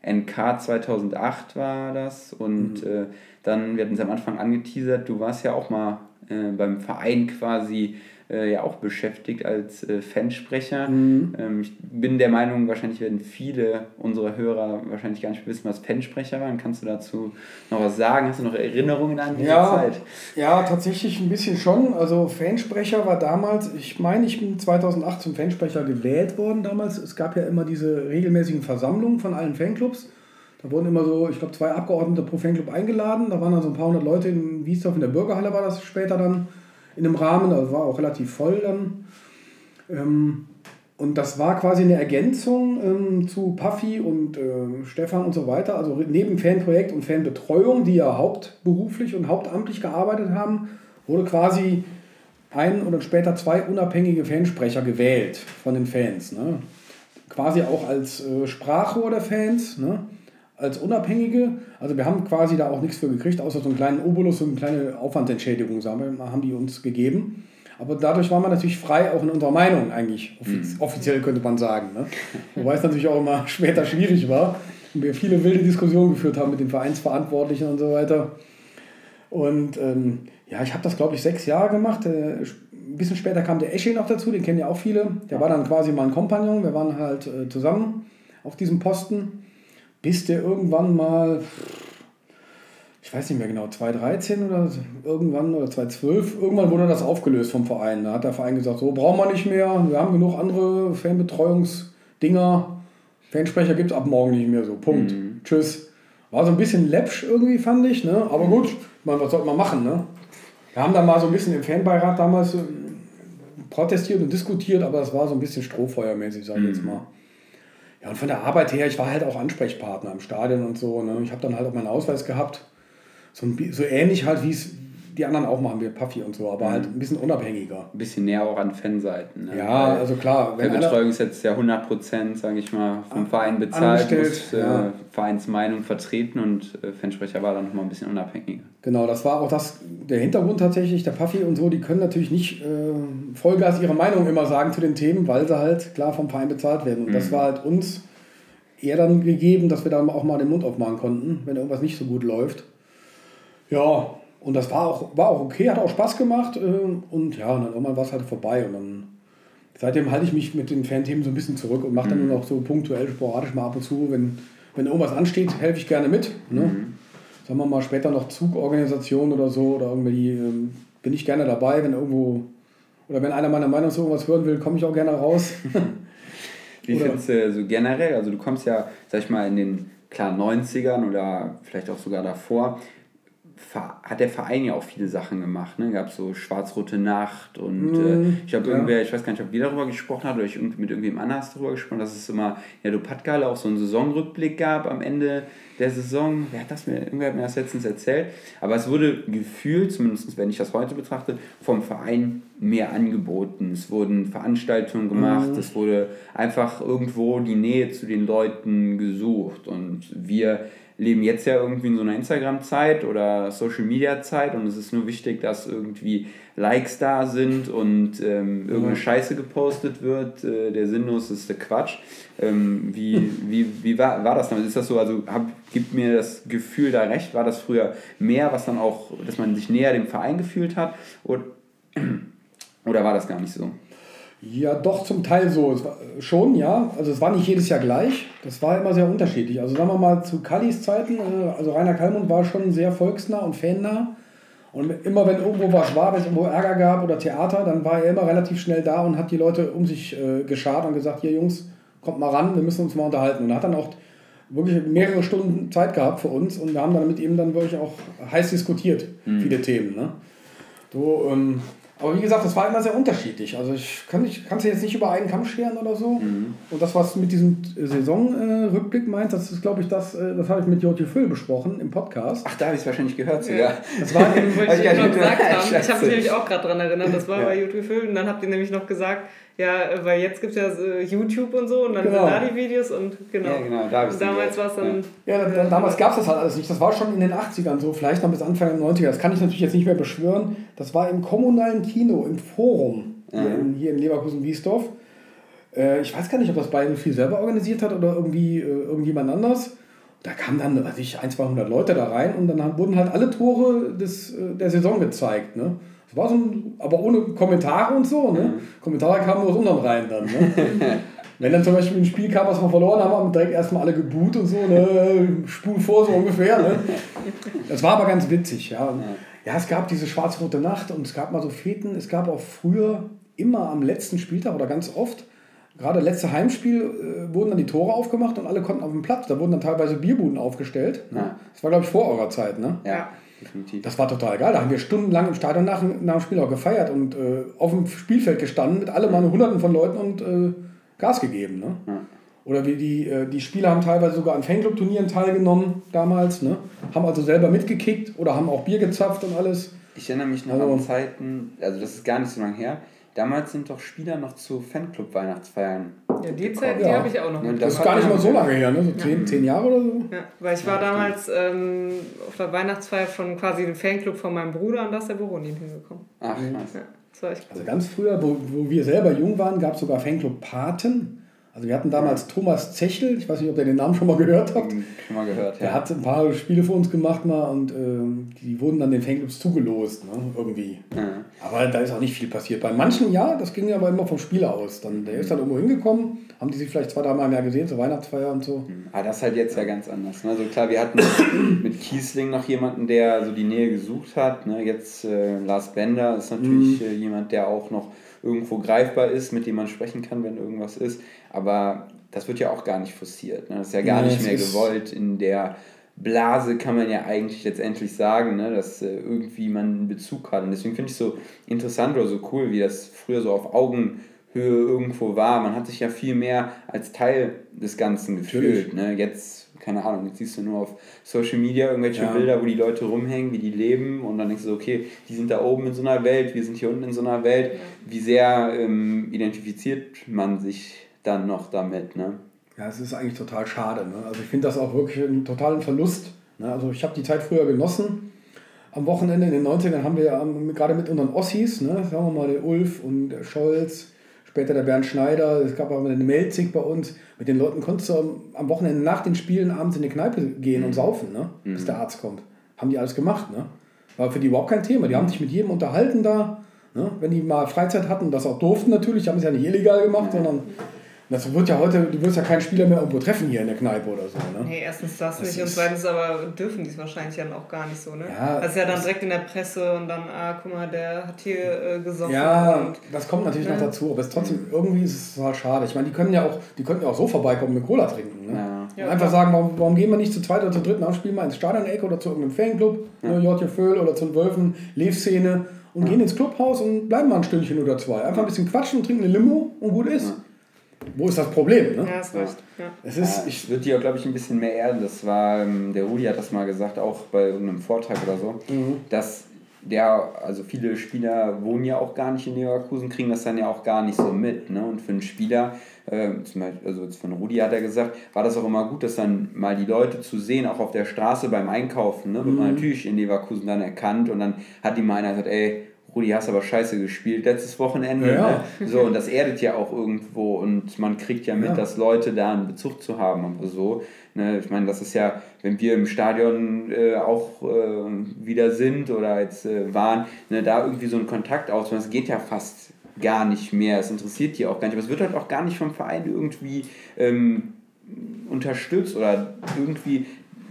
NK 2008 war das. Und mhm. äh, dann, wir hatten es am Anfang angeteasert, du warst ja auch mal äh, beim Verein quasi äh, ja auch beschäftigt als äh, Fansprecher. Mhm. Ähm, ich bin der Meinung, wahrscheinlich werden viele unserer Hörer wahrscheinlich gar nicht wissen, was Fansprecher waren. Kannst du dazu noch was sagen? Hast du noch Erinnerungen an diese ja, Zeit? Ja, tatsächlich ein bisschen schon. Also Fansprecher war damals, ich meine, ich bin 2008 zum Fansprecher gewählt worden damals. Es gab ja immer diese regelmäßigen Versammlungen von allen Fanclubs. Da wurden immer so, ich glaube, zwei Abgeordnete pro Fanclub eingeladen. Da waren dann so ein paar hundert Leute in Wiesdorf in der Bürgerhalle war das später dann in einem Rahmen, also war auch relativ voll dann. Ähm, und das war quasi eine Ergänzung ähm, zu Puffy und äh, Stefan und so weiter. Also neben Fanprojekt und Fanbetreuung, die ja hauptberuflich und hauptamtlich gearbeitet haben, wurde quasi ein oder später zwei unabhängige Fansprecher gewählt von den Fans. Ne? Quasi auch als äh, Sprachrohr der Fans. Ne? Als Unabhängige. Also wir haben quasi da auch nichts für gekriegt, außer so einen kleinen Obolus und eine kleine Aufwandsentschädigung haben die uns gegeben. Aber dadurch war man natürlich frei, auch in unserer Meinung eigentlich, mhm. offiziell könnte man sagen. Ne? Wobei es natürlich auch immer [LAUGHS] später schwierig war und wir viele wilde Diskussionen geführt haben mit den Vereinsverantwortlichen und so weiter. Und ähm, ja, ich habe das, glaube ich, sechs Jahre gemacht. Äh, ein bisschen später kam der Esche noch dazu, den kennen ja auch viele. Der war dann quasi mein Kompagnon. Wir waren halt äh, zusammen auf diesem Posten bis der irgendwann mal, ich weiß nicht mehr genau, 2013 oder irgendwann oder 2012, irgendwann wurde das aufgelöst vom Verein. Da hat der Verein gesagt, so brauchen wir nicht mehr, wir haben genug andere Fanbetreuungsdinger, Fansprecher gibt es ab morgen nicht mehr, so Punkt. Mhm. Tschüss. War so ein bisschen läppsch irgendwie, fand ich, ne? aber gut, meine, was sollte man machen, ne? Wir haben da mal so ein bisschen im Fanbeirat damals äh, protestiert und diskutiert, aber das war so ein bisschen strohfeuermäßig, sage ich jetzt mhm. mal. Ja, und von der Arbeit her, ich war halt auch Ansprechpartner im Stadion und so. Ne? Ich habe dann halt auch meinen Ausweis gehabt. so, ein, so ähnlich halt, wie es die anderen auch machen, wie Puffy und so, aber Mhm. halt ein bisschen unabhängiger. Ein bisschen näher auch an Fanseiten. Ne? Ja, Weil also klar, wenn Betreuung ist jetzt ja 100%, sage ich mal, vom Verein bezahlt, muss äh, ja. Vereinsmeinung vertreten und äh, Fansprecher war dann nochmal ein bisschen unabhängiger. Genau, das war auch das, der Hintergrund tatsächlich. Der Puffy und so, die können natürlich nicht äh, Vollgas ihre Meinung immer sagen zu den Themen, weil sie halt klar vom Verein bezahlt werden. Und das Mhm. war halt uns eher dann gegeben, dass wir dann auch mal den Mund aufmachen konnten, wenn irgendwas nicht so gut läuft. Ja, und das war auch, war auch okay, hat auch Spaß gemacht. Äh, und ja, und dann irgendwann war es halt vorbei. Und dann seitdem halte ich mich mit den Fanthemen so ein bisschen zurück und mache dann nur noch so punktuell, sporadisch mal ab und zu, wenn, wenn irgendwas ansteht, helfe ich gerne mit. Ne? sagen wir mal später noch Zugorganisation oder so oder irgendwie ähm, bin ich gerne dabei, wenn irgendwo oder wenn einer meiner Meinung zu irgendwas hören will, komme ich auch gerne raus. [LAUGHS] Wie findest du so generell, also du kommst ja, sag ich mal, in den klar 90ern oder vielleicht auch sogar davor, hat der Verein ja auch viele Sachen gemacht. Ne? Gab so Schwarz-Rote Nacht und äh, Mhm, ich glaube, ja. irgendwer, ich weiß gar nicht, ob wir darüber gesprochen haben oder ich mit irgendwem anders darüber gesprochen, dass es immer, ja, du Patkale auch so einen Saisonrückblick gab am Ende der Saison. Wer hat das mir, irgendwer hat mir das letztens erzählt. Aber es wurde gefühlt, zumindest wenn ich das heute betrachte, vom Verein mehr angeboten. Es wurden Veranstaltungen gemacht, Mhm. es wurde einfach irgendwo die Nähe zu den Leuten gesucht. Und wir leben jetzt ja irgendwie in so einer Instagram-Zeit oder Social-Media-Zeit und es ist nur wichtig, dass irgendwie Likes da sind und ähm, irgendeine. Scheiße gepostet wird. Äh, der sinnloseste Quatsch. Ähm, wie [LAUGHS] wie, wie war, war das damals? Ist das so, also hab, gibt mir das Gefühl da recht? War das früher mehr, was dann auch, dass man sich näher dem Verein gefühlt hat? Oder, [CLEARS THROAT] oder war das gar nicht so? Ja, doch zum Teil so. War, schon, ja. Also es war nicht jedes Jahr gleich. Das war immer sehr unterschiedlich. Also sagen wir mal zu Kallis Zeiten, äh, also Rainer Kallmund war schon sehr volksnah und fannah. Und immer wenn irgendwo was war, wenn es irgendwo Ärger gab oder Theater, dann war er immer relativ schnell da und hat die Leute um sich äh, geschart und gesagt, hier Jungs, kommt mal ran, wir müssen uns mal unterhalten. Und er hat dann auch wirklich mehrere Stunden Zeit gehabt für uns und wir haben dann mit ihm dann wirklich auch heiß diskutiert, viele Themen. Ne? So, ähm, aber wie gesagt, das war immer sehr unterschiedlich. Also ich kann kannst du jetzt nicht über einen Kamm scheren oder so. Und das, was du mit diesem Saisonrückblick äh, meinst, das ist, glaube ich, das, äh, das habe ich mit Jotje Füll besprochen im Podcast. Ach, da habe ich es wahrscheinlich gehört sogar. Das war [LAUGHS] Hab ich ich gesagt haben. [LAUGHS] Ich habe mich nämlich auch gerade daran erinnert, das war Ja. bei YouTube gefilmt und dann habt ihr nämlich noch gesagt, ja, weil jetzt gibt es ja äh, YouTube und so und dann Genau. sind da die Videos und genau. Ja, genau, da und damals war es dann. Ja, da- damals gab es das halt alles nicht. Das war schon in den 80ern so, vielleicht noch bis Anfang der 90er. Das kann ich natürlich jetzt nicht mehr beschwören. Das war im kommunalen Kino, im Forum, hier, Mhm. in, hier in Leverkusen-Wiesdorf. Äh, ich weiß gar nicht, ob das Bayern viel selber organisiert hat oder irgendwie äh, irgendjemand anders. Da kamen dann, weiß ich, ein, 200 Leute da rein und dann haben- wurden halt alle Tore des, äh, der Saison gezeigt. Ne? Das war so ein, aber ohne Kommentare und so. Ne? Kommentare kamen nur aus unseren Reihen dann. Ne? [LAUGHS] Wenn dann zum Beispiel ein Spiel kam, was wir verloren haben, haben direkt erstmal alle geboot und so, ne? Spul vor so ungefähr. Ne? [LAUGHS] Das war aber ganz witzig, ja. Ja, es gab diese schwarz-rote Nacht und es gab mal so Feten. Es gab auch früher immer am letzten Spieltag oder ganz oft, gerade letzte Heimspiel, äh, wurden dann die Tore aufgemacht und alle konnten auf dem Platz. Da wurden dann teilweise Bierbuden aufgestellt. Ne? Das war, glaube ich, vor eurer Zeit. Ne? Ja, definitiv. Das war total geil. Da haben wir stundenlang im Stadion nach, nach dem Spiel auch gefeiert und äh, auf dem Spielfeld gestanden mit alle meine Hunderten von Leuten und äh, Gas gegeben. Ne? Ja. Oder wie die, äh, die Spieler haben teilweise sogar an Fanclub-Turnieren teilgenommen damals. Ne? Haben also selber mitgekickt oder haben auch Bier gezapft und alles. Ich erinnere mich noch Also- an Zeiten, also das ist gar nicht so lange her. Damals sind doch Spieler noch zu Fanclub-Weihnachtsfeiern. Ja, die Zeit, die Ja. habe ich auch noch. Ja. Das ist gar nicht mal so lange her, ne? so zehn, zehn Jahre oder so. Ja, weil ich war damals ähm, auf der Weihnachtsfeier von quasi dem Fanclub von meinem Bruder und da ist der Boronin hingekommen. Ach, krass. Ja, das war echt Also ganz früher, wo, wo wir selber jung waren, gab es sogar Fanclub Paten. Also wir hatten damals Thomas Zechel, ich weiß nicht, ob ihr den Namen schon mal gehört habt. Hm, Schon mal gehört, Der ja. hat ein paar Spiele für uns gemacht mal und ähm, die wurden dann den Fanclubs zugelost, ne? irgendwie. Ja. Aber da ist auch nicht viel passiert. Bei manchen ja, das ging aber immer vom Spieler aus. Dann, der ist dann irgendwo hingekommen, haben die sich vielleicht zwei, dreimal mehr gesehen zur Weihnachtsfeier und so. Aber das ist halt jetzt ja ganz anders. Ne? Also klar, wir hatten [COUGHS] mit Kiesling noch jemanden, der so die Nähe gesucht hat. Ne? Jetzt äh, Lars Bender ist natürlich äh, jemand, der auch noch irgendwo greifbar ist, mit dem man sprechen kann, wenn irgendwas ist. Aber das wird ja auch gar nicht forciert. Ne? Das ist ja gar Nee, nicht mehr gewollt. In der Blase kann man ja eigentlich letztendlich sagen, ne? dass äh, irgendwie man einen Bezug hat. Und deswegen finde ich es so interessant oder so cool, wie das früher so auf Augenhöhe irgendwo war. Man hat sich ja viel mehr als Teil des Ganzen gefühlt. Ne? Jetzt, keine Ahnung, jetzt siehst du nur auf Social Media irgendwelche ja. Bilder, wo die Leute rumhängen, wie die leben und dann denkst du, okay, die sind da oben in so einer Welt, wir sind hier unten in so einer Welt. Wie sehr ähm, identifiziert man sich dann noch damit, ne? Ja, es ist eigentlich total schade. Ne? Also ich finde das auch wirklich einen totalen Verlust. Ne? Also ich habe die Zeit früher genossen. Am Wochenende in den 90ern haben wir ja gerade mit unseren Ossis, ne? sagen wir mal der Ulf und der Scholz, später der Bernd Schneider, es gab auch eine Melzig bei uns. Mit den Leuten konntest du am Wochenende nach den Spielen abends in die Kneipe gehen mhm. und saufen, ne? bis mhm. der Arzt kommt. Haben die alles gemacht. Ne? War für die überhaupt kein Thema. Die haben sich mit jedem unterhalten da. Ne? Wenn die mal Freizeit hatten, das auch durften natürlich, haben es ja nicht illegal gemacht, sondern das wird ja heute, du wirst ja keinen Spieler mehr irgendwo treffen hier in der Kneipe oder so. Ne? Nee, erstens das, das nicht und zweitens aber dürfen die es wahrscheinlich dann auch gar nicht so. Ne? Ja, das ist ja dann direkt in der Presse und dann, ah, guck mal, der hat hier äh, gesoffen. Ja, und, das kommt natürlich ne? noch dazu, aber es trotzdem, irgendwie ist es total schade. Ich meine, die können ja auch, die könnten ja auch so vorbeikommen und Cola trinken. Ne? Ja. Ja, einfach sagen, warum, warum gehen wir nicht zu zweit oder zu dritten nach spielen mal ins Stadion-Eck oder zu irgendeinem Fanclub, ja. ne, J. Föhl oder zu den Wölfen, Lev-Szene und ja. gehen ins Clubhaus und bleiben mal ein Stündchen oder zwei. Einfach ein bisschen quatschen und trinken eine Limo und gut ist. Wo ist das Problem? Ne? Ja, ist recht. Ja. Es ist, ja, ich würde dir, glaube ich, ein bisschen mehr erden. Das war, ähm, der Rudi hat das mal gesagt, auch bei irgendeinem Vortrag oder so, mhm. dass der, also viele Spieler wohnen ja auch gar nicht in Leverkusen, kriegen das dann ja auch gar nicht so mit. Ne? Und für einen Spieler, äh, zum Beispiel, also von Rudi hat er gesagt, war das auch immer gut, dass dann mal die Leute zu sehen, auch auf der Straße beim Einkaufen, ne? wird man mhm. natürlich in Leverkusen dann erkannt und dann hat die mal einer gesagt, ey, Rudi, hast aber scheiße gespielt letztes Wochenende. Ja. Ne? So, und das erdet ja auch irgendwo und man kriegt ja mit, ja. dass Leute da einen Bezug zu haben. Aber so, ne? ich meine, das ist ja, wenn wir im Stadion äh, auch äh, wieder sind oder jetzt äh, waren, ne, da irgendwie so ein Kontakt aus, das geht ja fast gar nicht mehr. Es interessiert die auch gar nicht. Aber es wird halt auch gar nicht vom Verein irgendwie ähm, unterstützt oder irgendwie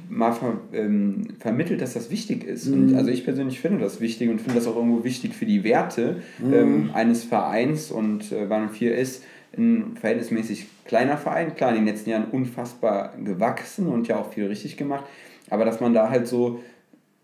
mal ver, ähm, vermittelt, dass das wichtig ist. Mhm. Und also ich persönlich finde das wichtig und finde das auch irgendwo wichtig für die Werte mhm. ähm, eines Vereins. Und äh, Bayern 4 ist ein verhältnismäßig kleiner Verein, klar in den letzten Jahren unfassbar gewachsen und ja auch viel richtig gemacht. Aber dass man da halt so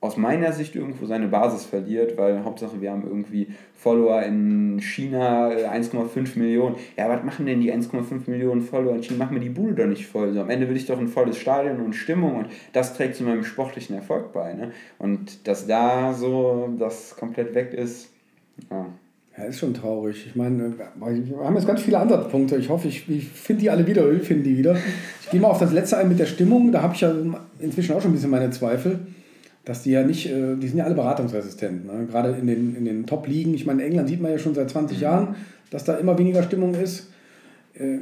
aus meiner Sicht irgendwo seine Basis verliert, weil Hauptsache wir haben irgendwie Follower in China 1,5 äh, Millionen. Ja, was machen denn die 1,5 Millionen Follower in China? Machen mir die Bude doch nicht voll. So, am Ende will ich doch ein volles Stadion und Stimmung und das trägt zu meinem sportlichen Erfolg bei. Ne? Und dass da so das komplett weg ist, ja. Ja, ist schon traurig. Ich meine, wir haben jetzt ganz viele Ansatzpunkte. Ich hoffe, ich, ich finde die alle wieder oder wir die wieder. Ich gehe mal auf das letzte ein mit der Stimmung. Da habe ich ja inzwischen auch schon ein bisschen meine Zweifel dass die ja nicht, äh, die sind ja alle beratungsresistent. Ne? Gerade in den, in den Top-Ligen. Ich meine, in England sieht man ja schon seit 20 mhm. Jahren, dass da immer weniger Stimmung ist. Äh,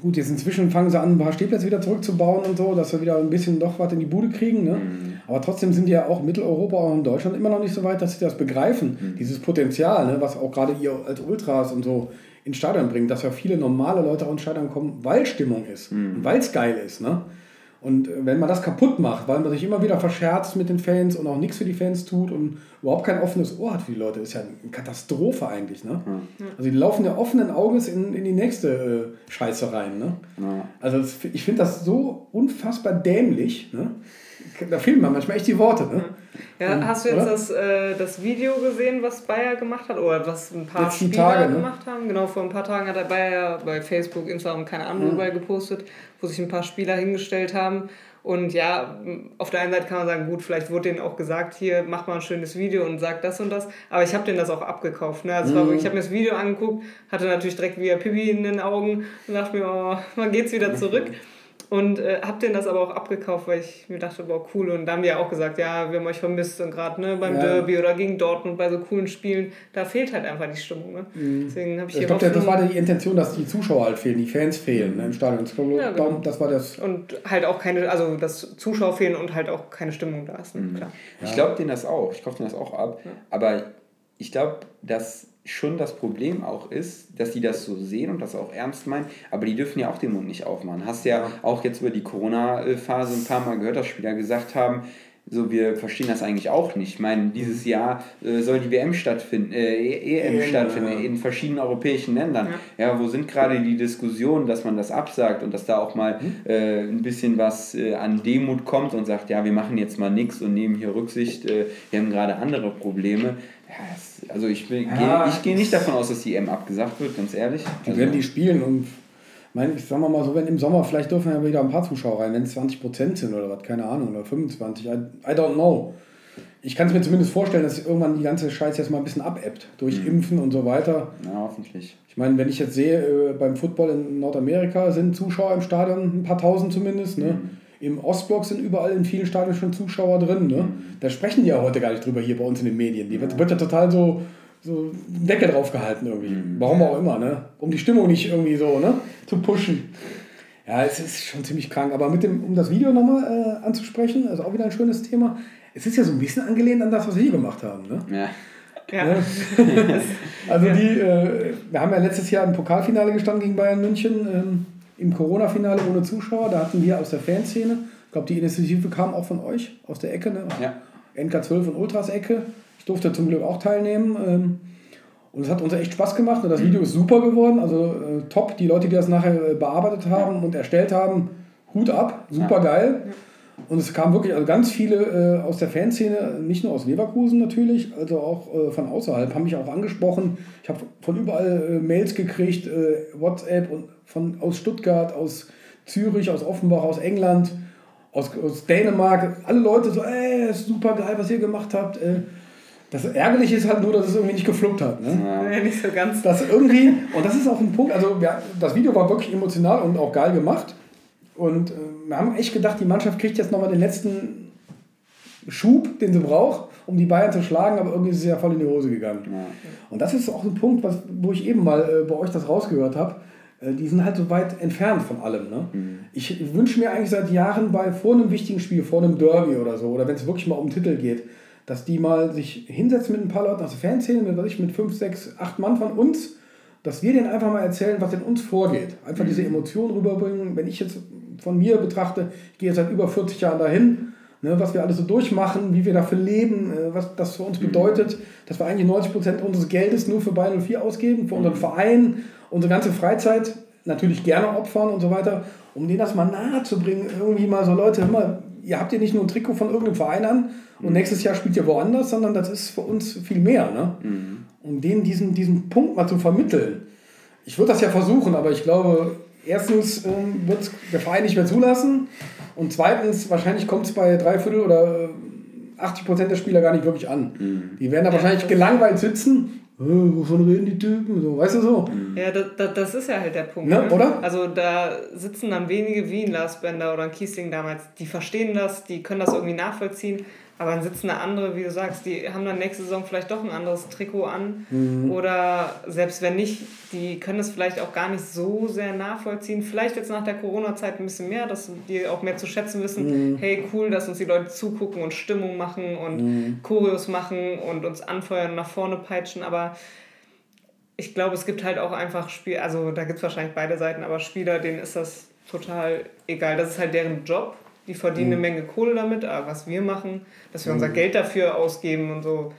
gut, jetzt inzwischen fangen sie an, ein paar Stehplätze wieder zurückzubauen und so, dass wir wieder ein bisschen doch was in die Bude kriegen. Ne? Mhm. Aber trotzdem sind die ja auch Mitteleuropa und Deutschland immer noch nicht so weit, dass sie das begreifen. Mhm. Dieses Potenzial, ne? was auch gerade ihr als Ultras und so ins Stadion bringt, dass ja viele normale Leute auch ins Stadion kommen, weil Stimmung ist mhm. und weil es geil ist. Ne? Und äh, wenn man das kaputt macht, weil man sich immer wieder verscherzt mit den Fans und auch nichts für die Fans tut und überhaupt kein offenes Ohr hat für die Leute, ist ja eine Katastrophe eigentlich. Ne? Ja. Also die laufen ja offenen Auges in, in die nächste äh, Scheiße rein. Ne? Ja. Also das, ich finde das so unfassbar dämlich. Ne? Da fehlen mir manchmal echt die Worte. Ne? Ja, und, hast du jetzt das, äh, das Video gesehen, was Bayer gemacht hat? Oder was ein paar Letzten Spieler Tage, ne? gemacht haben? Genau, vor ein paar Tagen hat er Bayer bei Facebook, Instagram, keine Ahnung, überall gepostet, wo sich ein paar Spieler hingestellt haben. Und ja, auf der einen Seite kann man sagen, gut, vielleicht wurde denen auch gesagt, hier, mach mal ein schönes Video und sag das und das. Aber ich habe denen das auch abgekauft. Ne? Also mhm. ich habe mir das Video angeguckt, hatte natürlich direkt wieder Pipi in den Augen und dachte mir, oh, wann geht's wieder zurück? [LAUGHS] Und äh, hab denen das aber auch abgekauft, weil ich mir dachte, boah, cool. Und da haben die ja auch gesagt, ja, wir haben euch vermisst und gerade ne, beim ja. Derby oder gegen Dortmund bei so coolen Spielen, da fehlt halt einfach die Stimmung. Ne? Mhm. Deswegen habe ich, ich glaube, das war die Intention, dass die Zuschauer halt fehlen, die Fans fehlen ne, im Stadion. Glaube, ja, genau. das war das. Und halt auch keine, also dass Zuschauer fehlen und halt auch keine Stimmung da ist. Ne? Mhm. Klar. Ich glaube denen das auch, ich kaufe denen das auch ab. Aber ich glaube, dass schon das Problem auch ist, dass die das so sehen und das auch ernst meinen, aber die dürfen ja auch den Mund nicht aufmachen. Hast ja auch jetzt über die Corona-Phase ein paar Mal gehört, dass Spieler gesagt haben, so, wir verstehen das eigentlich auch nicht. Ich meine, dieses Jahr äh, soll die WM stattfinden, äh, EM stattfinden ja. in verschiedenen europäischen Ländern. Ja, ja wo sind gerade die Diskussionen, dass man das absagt und dass da auch mal mhm. äh, ein bisschen was äh, an Demut kommt und sagt, ja, wir machen jetzt mal nichts und nehmen hier Rücksicht, äh, wir haben gerade andere Probleme. Ja, also ich, ja, ich gehe nicht davon aus, dass die EM abgesagt wird, ganz ehrlich. Die also, werden die spielen und meine, ich sag mal so, wenn im Sommer vielleicht dürfen ja wieder ein paar Zuschauer rein, wenn es 20 Prozent sind oder was, keine Ahnung, oder 25, I, I don't know. Ich kann es mir zumindest vorstellen, dass irgendwann die ganze Scheiße jetzt mal ein bisschen abebbt durch mhm. Impfen und so weiter. Ja, hoffentlich. Ich meine, wenn ich jetzt sehe, äh, beim Football in Nordamerika sind Zuschauer im Stadion, ein paar tausend zumindest. Ne? Mhm. Im Ostblock sind überall in vielen Stadien schon Zuschauer drin. Ne? Da sprechen die ja heute gar nicht drüber hier bei uns in den Medien. Die wird, wird ja total so, so Decke drauf gehalten irgendwie. Mhm. Warum auch immer, ne? Um die Stimmung nicht irgendwie so, ne? Zu pushen. Ja, es ist schon ziemlich krank. Aber mit dem, um das Video nochmal äh, anzusprechen, also auch wieder ein schönes Thema. Es ist ja so ein bisschen angelehnt an das, was wir hier gemacht haben, ne? Ja. Ja. Ne? [LAUGHS] also die, äh, wir haben ja letztes Jahr im Pokalfinale gestanden gegen Bayern München. Ähm, im Corona-Finale ohne Zuschauer. Da hatten wir aus der Fanszene, ich glaube, die Initiative kam auch von euch, aus der Ecke, ne? ja. NK12 und Ultras-Ecke. Ich durfte zum Glück auch teilnehmen. Ähm, und es hat uns echt Spaß gemacht und das Video ist super geworden, also äh, top. Die Leute, die das nachher äh, bearbeitet haben und erstellt haben, Hut ab, super geil. Und es kamen wirklich also ganz viele äh, aus der Fanszene, nicht nur aus Leverkusen natürlich, also auch äh, von außerhalb, haben mich auch angesprochen. Ich habe von überall äh, Mails gekriegt, äh, WhatsApp und von, aus Stuttgart, aus Zürich, aus Offenbach, aus England, aus, aus Dänemark. Alle Leute so, ey, super geil, was ihr gemacht habt. Äh, das Ärgerliche ist halt nur, dass es irgendwie nicht gefluckt hat. Ne? Ja, nicht so ganz. Das irgendwie, und das ist auch ein Punkt, also ja, das Video war wirklich emotional und auch geil gemacht. Und äh, wir haben echt gedacht, die Mannschaft kriegt jetzt nochmal den letzten Schub, den sie braucht, um die Bayern zu schlagen, aber irgendwie ist es ja voll in die Hose gegangen. Ja. Und das ist auch ein Punkt, was, wo ich eben mal äh, bei euch das rausgehört habe. Äh, die sind halt so weit entfernt von allem. Ne? Mhm. Ich wünsche mir eigentlich seit Jahren bei vor einem wichtigen Spiel, vor einem Derby oder so, oder wenn es wirklich mal um Titel geht, dass die mal sich hinsetzen mit ein paar Leuten aus der Fanszene, mit, mit fünf, sechs, acht Mann von uns, dass wir denen einfach mal erzählen, was in uns vorgeht. Einfach mhm. diese Emotionen rüberbringen. Wenn ich jetzt von mir betrachte, ich gehe seit über 40 Jahren dahin, ne, was wir alles so durchmachen, wie wir dafür leben, äh, was das für uns mhm. bedeutet, dass wir eigentlich 90 Prozent unseres Geldes nur für Bayern 04 ausgeben, für unseren mhm. Verein, unsere ganze Freizeit natürlich gerne opfern und so weiter, um denen das mal nahe zu bringen, irgendwie mal so Leute, hör mal, ihr habt ja nicht nur ein Trikot von irgendeinem Verein an und mhm. nächstes Jahr spielt ihr woanders, sondern das ist für uns viel mehr. Ne? Mhm. Um denen diesen, diesen Punkt mal zu vermitteln. Ich würde das ja versuchen, aber ich glaube, erstens ähm, wird der Verein nicht mehr zulassen und zweitens, wahrscheinlich kommt es bei drei Viertel oder 80 äh, Prozent der Spieler gar nicht wirklich an. Mhm. Die werden da wahrscheinlich gelangweilt sitzen. Äh, wovon reden die Typen? So, weißt du so? Mhm. Ja, das, das ist ja halt der Punkt. Ne? Ne? Oder? Also da sitzen dann wenige wie ein Lars Bender oder ein Kiesling damals, die verstehen das, die können das irgendwie nachvollziehen. Aber dann sitzen da andere, wie du sagst, die haben dann nächste Saison vielleicht doch ein anderes Trikot an. Mhm. Oder selbst wenn nicht, die können es vielleicht auch gar nicht so sehr nachvollziehen. Vielleicht jetzt nach der Corona-Zeit ein bisschen mehr, dass die auch mehr zu schätzen wissen, mhm. hey, cool, dass uns die Leute zugucken und Stimmung machen und mhm. Choreos machen und uns anfeuern, nach vorne peitschen. Aber ich glaube, es gibt halt auch einfach Spiel, also da gibt es wahrscheinlich beide Seiten, aber Spieler, denen ist das total egal. Das ist halt deren Job die verdienen eine mhm. Menge Kohle damit, aber was wir machen, dass wir unser mhm. Geld dafür ausgeben und so.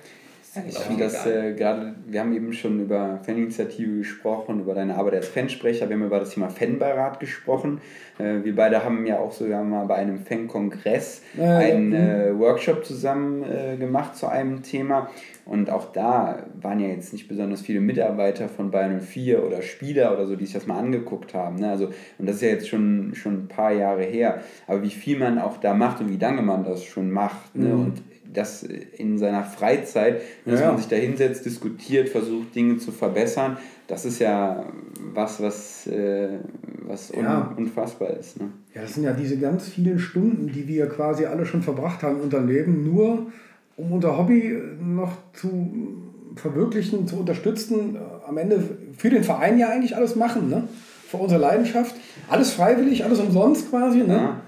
Ich finde das äh, gerade, wir haben eben schon über Faninitiative gesprochen, über deine Arbeit als Fansprecher, wir haben über das Thema Fanbeirat gesprochen. Äh, wir beide haben ja auch sogar mal bei einem Fankongress ja, einen ja. äh, Workshop zusammen äh, gemacht zu einem Thema. Und auch da waren ja jetzt nicht besonders viele Mitarbeiter von Bayern 04 oder Spieler oder so, die sich das mal angeguckt haben. Ne? Also, und das ist ja jetzt schon, schon ein paar Jahre her. Aber wie viel man auch da macht und wie lange man das schon macht. Ne? Mhm. Und das in seiner Freizeit, dass ja. man sich da hinsetzt, diskutiert, versucht, Dinge zu verbessern, das ist ja was, was, äh, was un ja. unfassbar ist. Ne? Ja, das sind ja diese ganz vielen Stunden, die wir quasi alle schon verbracht haben in unserem Leben, nur um unser Hobby noch zu verwirklichen, zu unterstützen, äh, am Ende für den Verein ja eigentlich alles machen, ne? für unsere Leidenschaft. Alles freiwillig, alles umsonst quasi. Ne?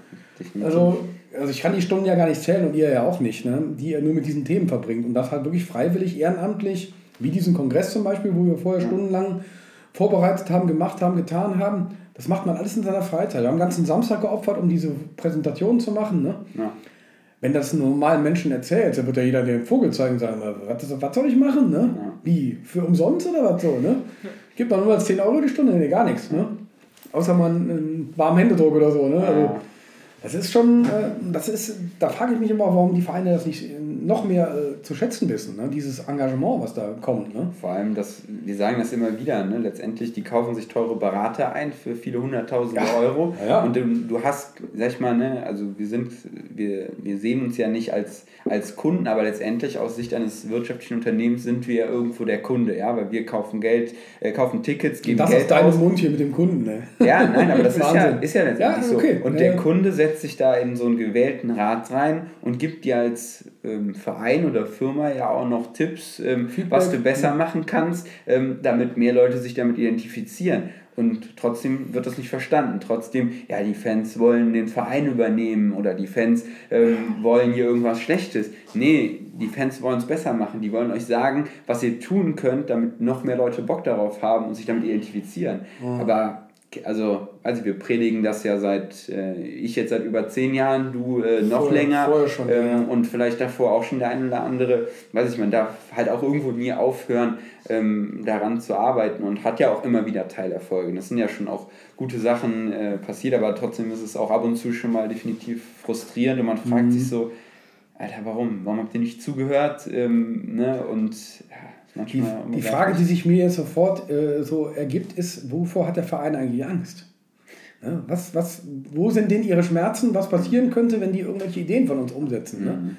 Ja, also also ich kann die Stunden ja gar nicht zählen und ihr ja auch nicht, ne? die ihr nur mit diesen Themen verbringt. Und das halt wirklich freiwillig, ehrenamtlich, wie diesen Kongress zum Beispiel, wo wir vorher stundenlang vorbereitet haben, gemacht haben, getan haben. Das macht man alles in seiner Freizeit. Wir haben den ganzen Samstag geopfert, um diese Präsentation zu machen. Ne? Ja. Wenn das einen normalen Menschen erzählt, dann wird ja jeder den Vogel zeigen und sagen, was, was soll ich machen? Ne? Ja. Wie? Für umsonst oder was so? Ne? [LAUGHS] Gibt man nur als 10 Euro die Stunde? Nee, gar nichts. Ne? Außer man einen warmen Händedruck oder so. Ne? Also, das ist schon, äh, das ist, da frage ich mich immer, warum die Vereine das nicht noch mehr äh, zu schätzen wissen, ne? dieses Engagement, was da kommt. Ne? Vor allem, dass, wir sagen das immer wieder, ne? letztendlich, die kaufen sich teure Berater ein für viele hunderttausende ja. Euro. Ja, Und du, du hast, sag ich mal, ne, also wir sind, wir, wir sehen uns ja nicht als, als Kunden, aber letztendlich aus Sicht eines wirtschaftlichen Unternehmens sind wir ja irgendwo der Kunde, ja, weil wir kaufen Geld, äh, kaufen Tickets, geben das Geld aus. Das ist dein Mund hier mit dem Kunden, ne? Ja, nein, aber das [LAUGHS] ist ja, ist ja letztendlich ja, okay. so. Und der Kunde setzt sich da in so einen gewählten Rat rein und gibt dir als ähm, Verein oder Firma ja auch noch Tipps, ähm, was du besser machen kannst, ähm, damit mehr Leute sich damit identifizieren. Und trotzdem wird das nicht verstanden. Trotzdem, ja, die Fans wollen den Verein übernehmen oder die Fans ähm, wollen hier irgendwas Schlechtes. Nee, die Fans wollen es besser machen. Die wollen euch sagen, was ihr tun könnt, damit noch mehr Leute Bock darauf haben und sich damit identifizieren. Mhm. Aber also, also wir predigen das ja seit, äh, ich jetzt seit über zehn Jahren, du äh, noch Vor, länger vorher schon, ähm, und vielleicht davor auch schon der eine oder andere, weiß ich, man darf halt auch irgendwo nie aufhören, ähm, daran zu arbeiten und hat ja auch immer wieder Teilerfolge. Das sind ja schon auch gute Sachen äh, passiert, aber trotzdem ist es auch ab und zu schon mal definitiv frustrierend und man fragt mhm. sich so, Alter, warum? Warum habt ihr nicht zugehört? Ähm, ne? Und ja, die, die Frage, die sich mir jetzt sofort äh, so ergibt, ist, wovor hat der Verein eigentlich Angst? Ne? Was, was, wo sind denn ihre Schmerzen? Was passieren könnte, wenn die irgendwelche Ideen von uns umsetzen? Ne? Mhm.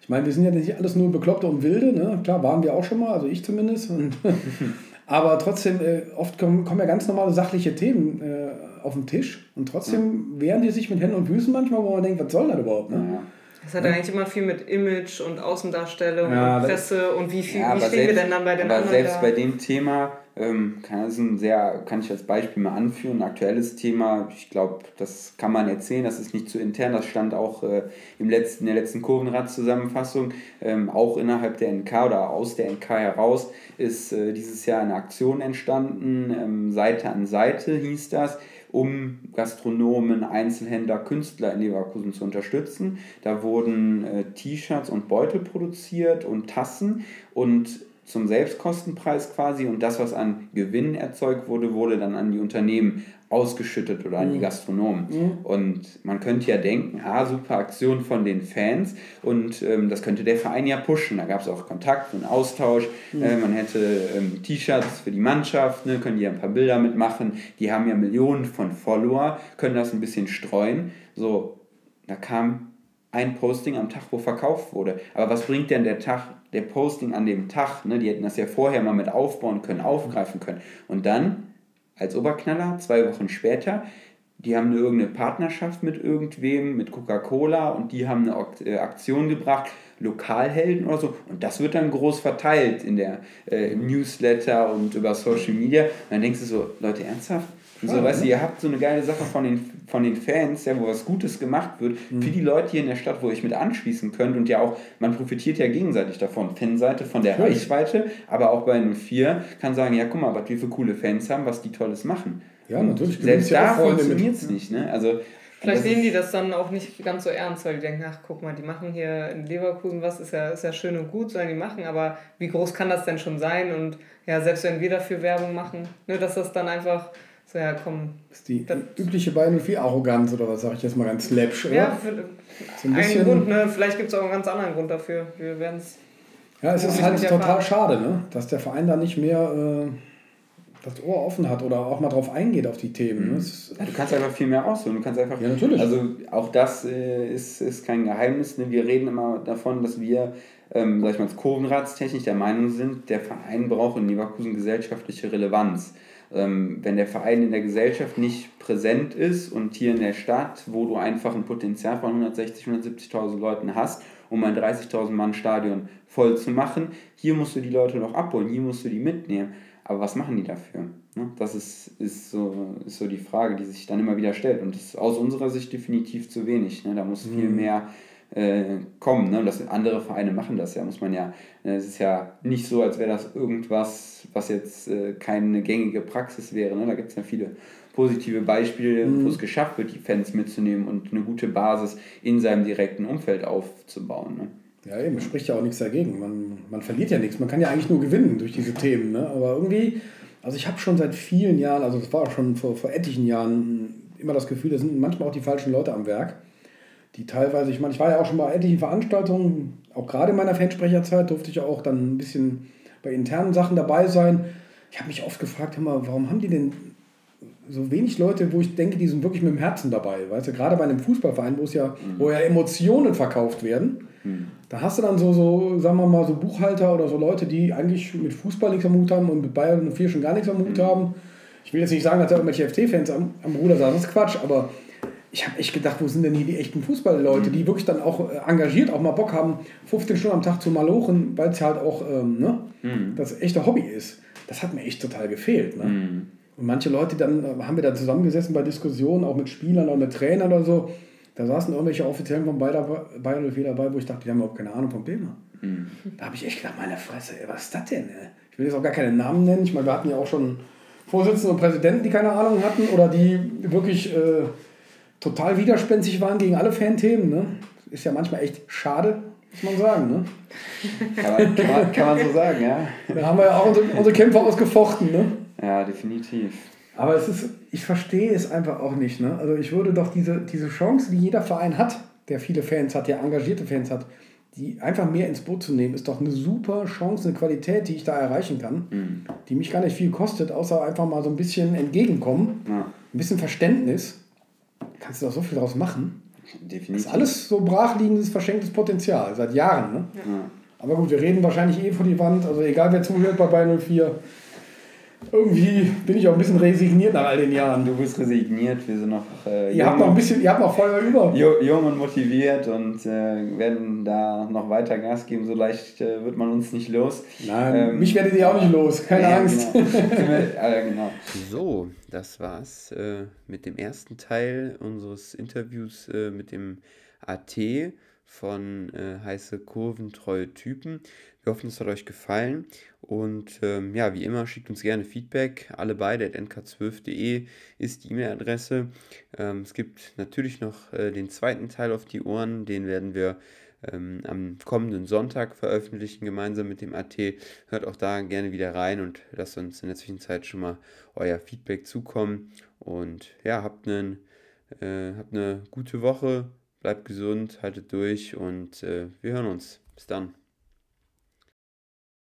Ich meine, wir sind ja nicht alles nur Bekloppte und Wilde. Ne? Klar, waren wir auch schon mal, also ich zumindest. Und [LAUGHS] aber trotzdem, äh, oft kommen, kommen ja ganz normale sachliche Themen äh, auf den Tisch. Und trotzdem wehren die sich mit Händen und Füßen manchmal, wo man denkt, was soll das überhaupt? Ne? Ja. Das hat ja. eigentlich immer viel mit Image und Außendarstellung ja, und Presse und wie, viel, ja, wie stehen selbst, wir denn dann bei den aber anderen? Selbst da? bei dem Thema ähm, kann, das ein sehr, kann ich als Beispiel mal anführen, ein aktuelles Thema, ich glaube, das kann man erzählen, das ist nicht zu intern, das stand auch äh, im letzten, in der letzten Kurvenrad-Zusammenfassung, ähm, auch innerhalb der NK oder aus der NK heraus ist äh, dieses Jahr eine Aktion entstanden, ähm, Seite an Seite hieß das, um Gastronomen, Einzelhändler, Künstler in Leverkusen zu unterstützen. Da wurden äh, T-Shirts und Beutel produziert und Tassen und zum Selbstkostenpreis quasi und das, was an Gewinn erzeugt wurde, wurde dann an die Unternehmen ausgeschüttet oder an die mhm. Gastronomen. Mhm. Und man könnte ja denken, ah, super Aktion von den Fans und ähm, das könnte der Verein ja pushen. Da gab es auch Kontakt und Austausch. Mhm. Äh, man hätte ähm, T-Shirts für die Mannschaft, ne, können die ja ein paar Bilder mitmachen. Die haben ja Millionen von Follower, können das ein bisschen streuen. So, da kam ein Posting am Tag, wo verkauft wurde. Aber was bringt denn der Tag, der Posting an dem Tag? Ne? Die hätten das ja vorher mal mit aufbauen können, aufgreifen können. Und dann, als Oberknaller, zwei Wochen später, die haben eine irgendeine Partnerschaft mit irgendwem, mit Coca-Cola und die haben eine äh, Aktion gebracht, Lokalhelden oder so. Und das wird dann groß verteilt in der äh, Newsletter und über Social Media. Und dann denkst du so, Leute, ernsthaft? Und so, weißt du, ihr habt so eine geile Sache von den, von den Fans, ja, wo was Gutes gemacht wird, mhm. für die Leute hier in der Stadt, wo ich mit anschließen könnt und ja auch, man profitiert ja gegenseitig davon. Fanseite von der Natürlich. Reichweite, aber auch bei einem 4 kann sagen, ja, guck mal, was wir für coole Fans haben, was die Tolles machen. Ja, natürlich. Selbst da funktioniert es nicht, ne? Also, Vielleicht nehmen die das dann auch nicht ganz so ernst, weil die denken, ach guck mal, die machen hier in Leverkusen was, ist ja, ist ja schön und gut, sollen die machen, aber wie groß kann das denn schon sein? Und ja, selbst wenn wir dafür Werbung machen, ne, dass das dann einfach so, ja, komm. Das ist die das übliche viel Arroganz oder was sage ich jetzt mal ganz läppsch, oder? Ja, für, so ein bisschen, Grund, ne? Vielleicht gibt es auch einen ganz anderen Grund dafür. Wir werden es. Ja, es ist halt total schade, ne? dass der Verein da nicht mehr äh, das Ohr offen hat oder auch mal drauf eingeht auf die Themen. Ne? Ja, du kannst einfach viel mehr ausholen. Du kannst einfach. Ja, natürlich. Also auch das äh, ist, ist kein Geheimnis. Ne? Wir reden immer davon, dass wir, ähm, sag ich mal, als Kurvenratstechnisch der Meinung sind, der Verein braucht in Leverkusen gesellschaftliche Relevanz wenn der Verein in der Gesellschaft nicht präsent ist und hier in der Stadt, wo du einfach ein Potenzial von 160.000, 170.000 Leuten hast, um ein 30.000 Mann Stadion voll zu machen, hier musst du die Leute noch abholen, hier musst du die mitnehmen. Aber was machen die dafür? Ne? Das ist, ist, so, ist so die Frage, die sich dann immer wieder stellt. Und das ist aus unserer Sicht definitiv zu wenig. Ne? Da muss viel mhm. mehr äh, kommen. Ne? Das, andere Vereine machen das ja, muss man ja. Ne? Es ist ja nicht so, als wäre das irgendwas, was jetzt äh, keine gängige Praxis wäre. Ne? Da gibt es ja viele positive Beispiele, mhm. wo es geschafft wird, die Fans mitzunehmen und eine gute Basis in seinem direkten Umfeld aufzubauen. Ne? Ja, eben, spricht ja auch nichts dagegen. Man, man verliert ja nichts. Man kann ja eigentlich nur gewinnen durch diese Themen. Ne? Aber irgendwie, also ich habe schon seit vielen Jahren, also das war auch schon vor, vor etlichen Jahren, immer das Gefühl, da sind manchmal auch die falschen Leute am Werk die teilweise, ich meine, ich war ja auch schon bei etlichen Veranstaltungen, auch gerade in meiner Fansprecherzeit durfte ich ja auch dann ein bisschen bei internen Sachen dabei sein. Ich habe mich oft gefragt, mal, warum haben die denn so wenig Leute, wo ich denke, die sind wirklich mit dem Herzen dabei. Weißt du, gerade bei einem Fußballverein, wo es ja, mhm. wo ja Emotionen verkauft werden, mhm. da hast du dann so, so, sagen wir mal, so Buchhalter oder so Leute, die eigentlich mit Fußball nichts am Hut haben und mit Bayern 04 schon gar nichts am Hut mhm. haben. Ich will jetzt nicht sagen, dass da irgendwelche FT-Fans am, am Ruder saßen, das ist Quatsch, aber ich habe echt gedacht, wo sind denn hier die echten Fußballleute, die mhm. wirklich dann auch äh, engagiert, auch mal Bock haben, 15 Stunden am Tag zu malochen, weil es halt auch ähm, ne, mhm. das echte Hobby ist. Das hat mir echt total gefehlt. Ne? Mhm. Und manche Leute, dann äh, haben wir da zusammengesessen bei Diskussionen, auch mit Spielern oder mit Trainern oder so. Da saßen irgendwelche Offiziellen von Bayern oder dabei, wo ich dachte, die haben überhaupt keine Ahnung vom Thema. Mhm. Da habe ich echt gedacht, meine Fresse, ey, was ist das denn? Ey? Ich will jetzt auch gar keine Namen nennen. Ich meine, wir hatten ja auch schon Vorsitzende und Präsidenten, die keine Ahnung hatten oder die wirklich äh, total widerspenstig waren gegen alle Fanthemen. Ne? Ist ja manchmal echt schade, muss man sagen. Ne? Kann, man, kann, man, kann man so sagen, ja. Da haben wir ja auch unsere, unsere Kämpfe ausgefochten. Ne? Ja, definitiv. Aber es ist, ich verstehe es einfach auch nicht. Ne? Also ich würde doch diese, diese Chance, die jeder Verein hat, der viele Fans hat, der engagierte Fans hat, die einfach mehr ins Boot zu nehmen, ist doch eine super Chance, eine Qualität, die ich da erreichen kann, mhm. die mich gar nicht viel kostet, außer einfach mal so ein bisschen entgegenkommen, ja. ein bisschen Verständnis. Kannst du da so viel draus machen? Definitiv. Das ist alles so brachliegendes, verschenktes Potenzial, seit Jahren. Ne? Ja. Aber gut, wir reden wahrscheinlich eh vor die Wand, also egal wer zuhört bei Bayern 04, irgendwie bin ich auch ein bisschen resigniert nach all den Jahren. Du bist resigniert, wir sind noch. Äh, ihr habt noch ein bisschen, ihr habt noch Feuer über. Jung und motiviert und äh, werden da noch weiter Gas geben. So leicht äh, wird man uns nicht los. Nein, ähm, mich werdet ihr auch nicht los, keine ja, Angst. Genau. genau. So, das war's äh, mit dem ersten Teil unseres Interviews äh, mit dem AT von äh, heiße kurventreue Typen. Wir hoffen, es hat euch gefallen. Und ähm, ja, wie immer, schickt uns gerne Feedback. Alle beide at nk12.de ist die E-Mail-Adresse. Ähm, es gibt natürlich noch äh, den zweiten Teil auf die Ohren. Den werden wir ähm, am kommenden Sonntag veröffentlichen, gemeinsam mit dem AT. Hört auch da gerne wieder rein und lasst uns in der Zwischenzeit schon mal euer Feedback zukommen. Und ja, habt, einen, äh, habt eine gute Woche, bleibt gesund, haltet durch und äh, wir hören uns. Bis dann.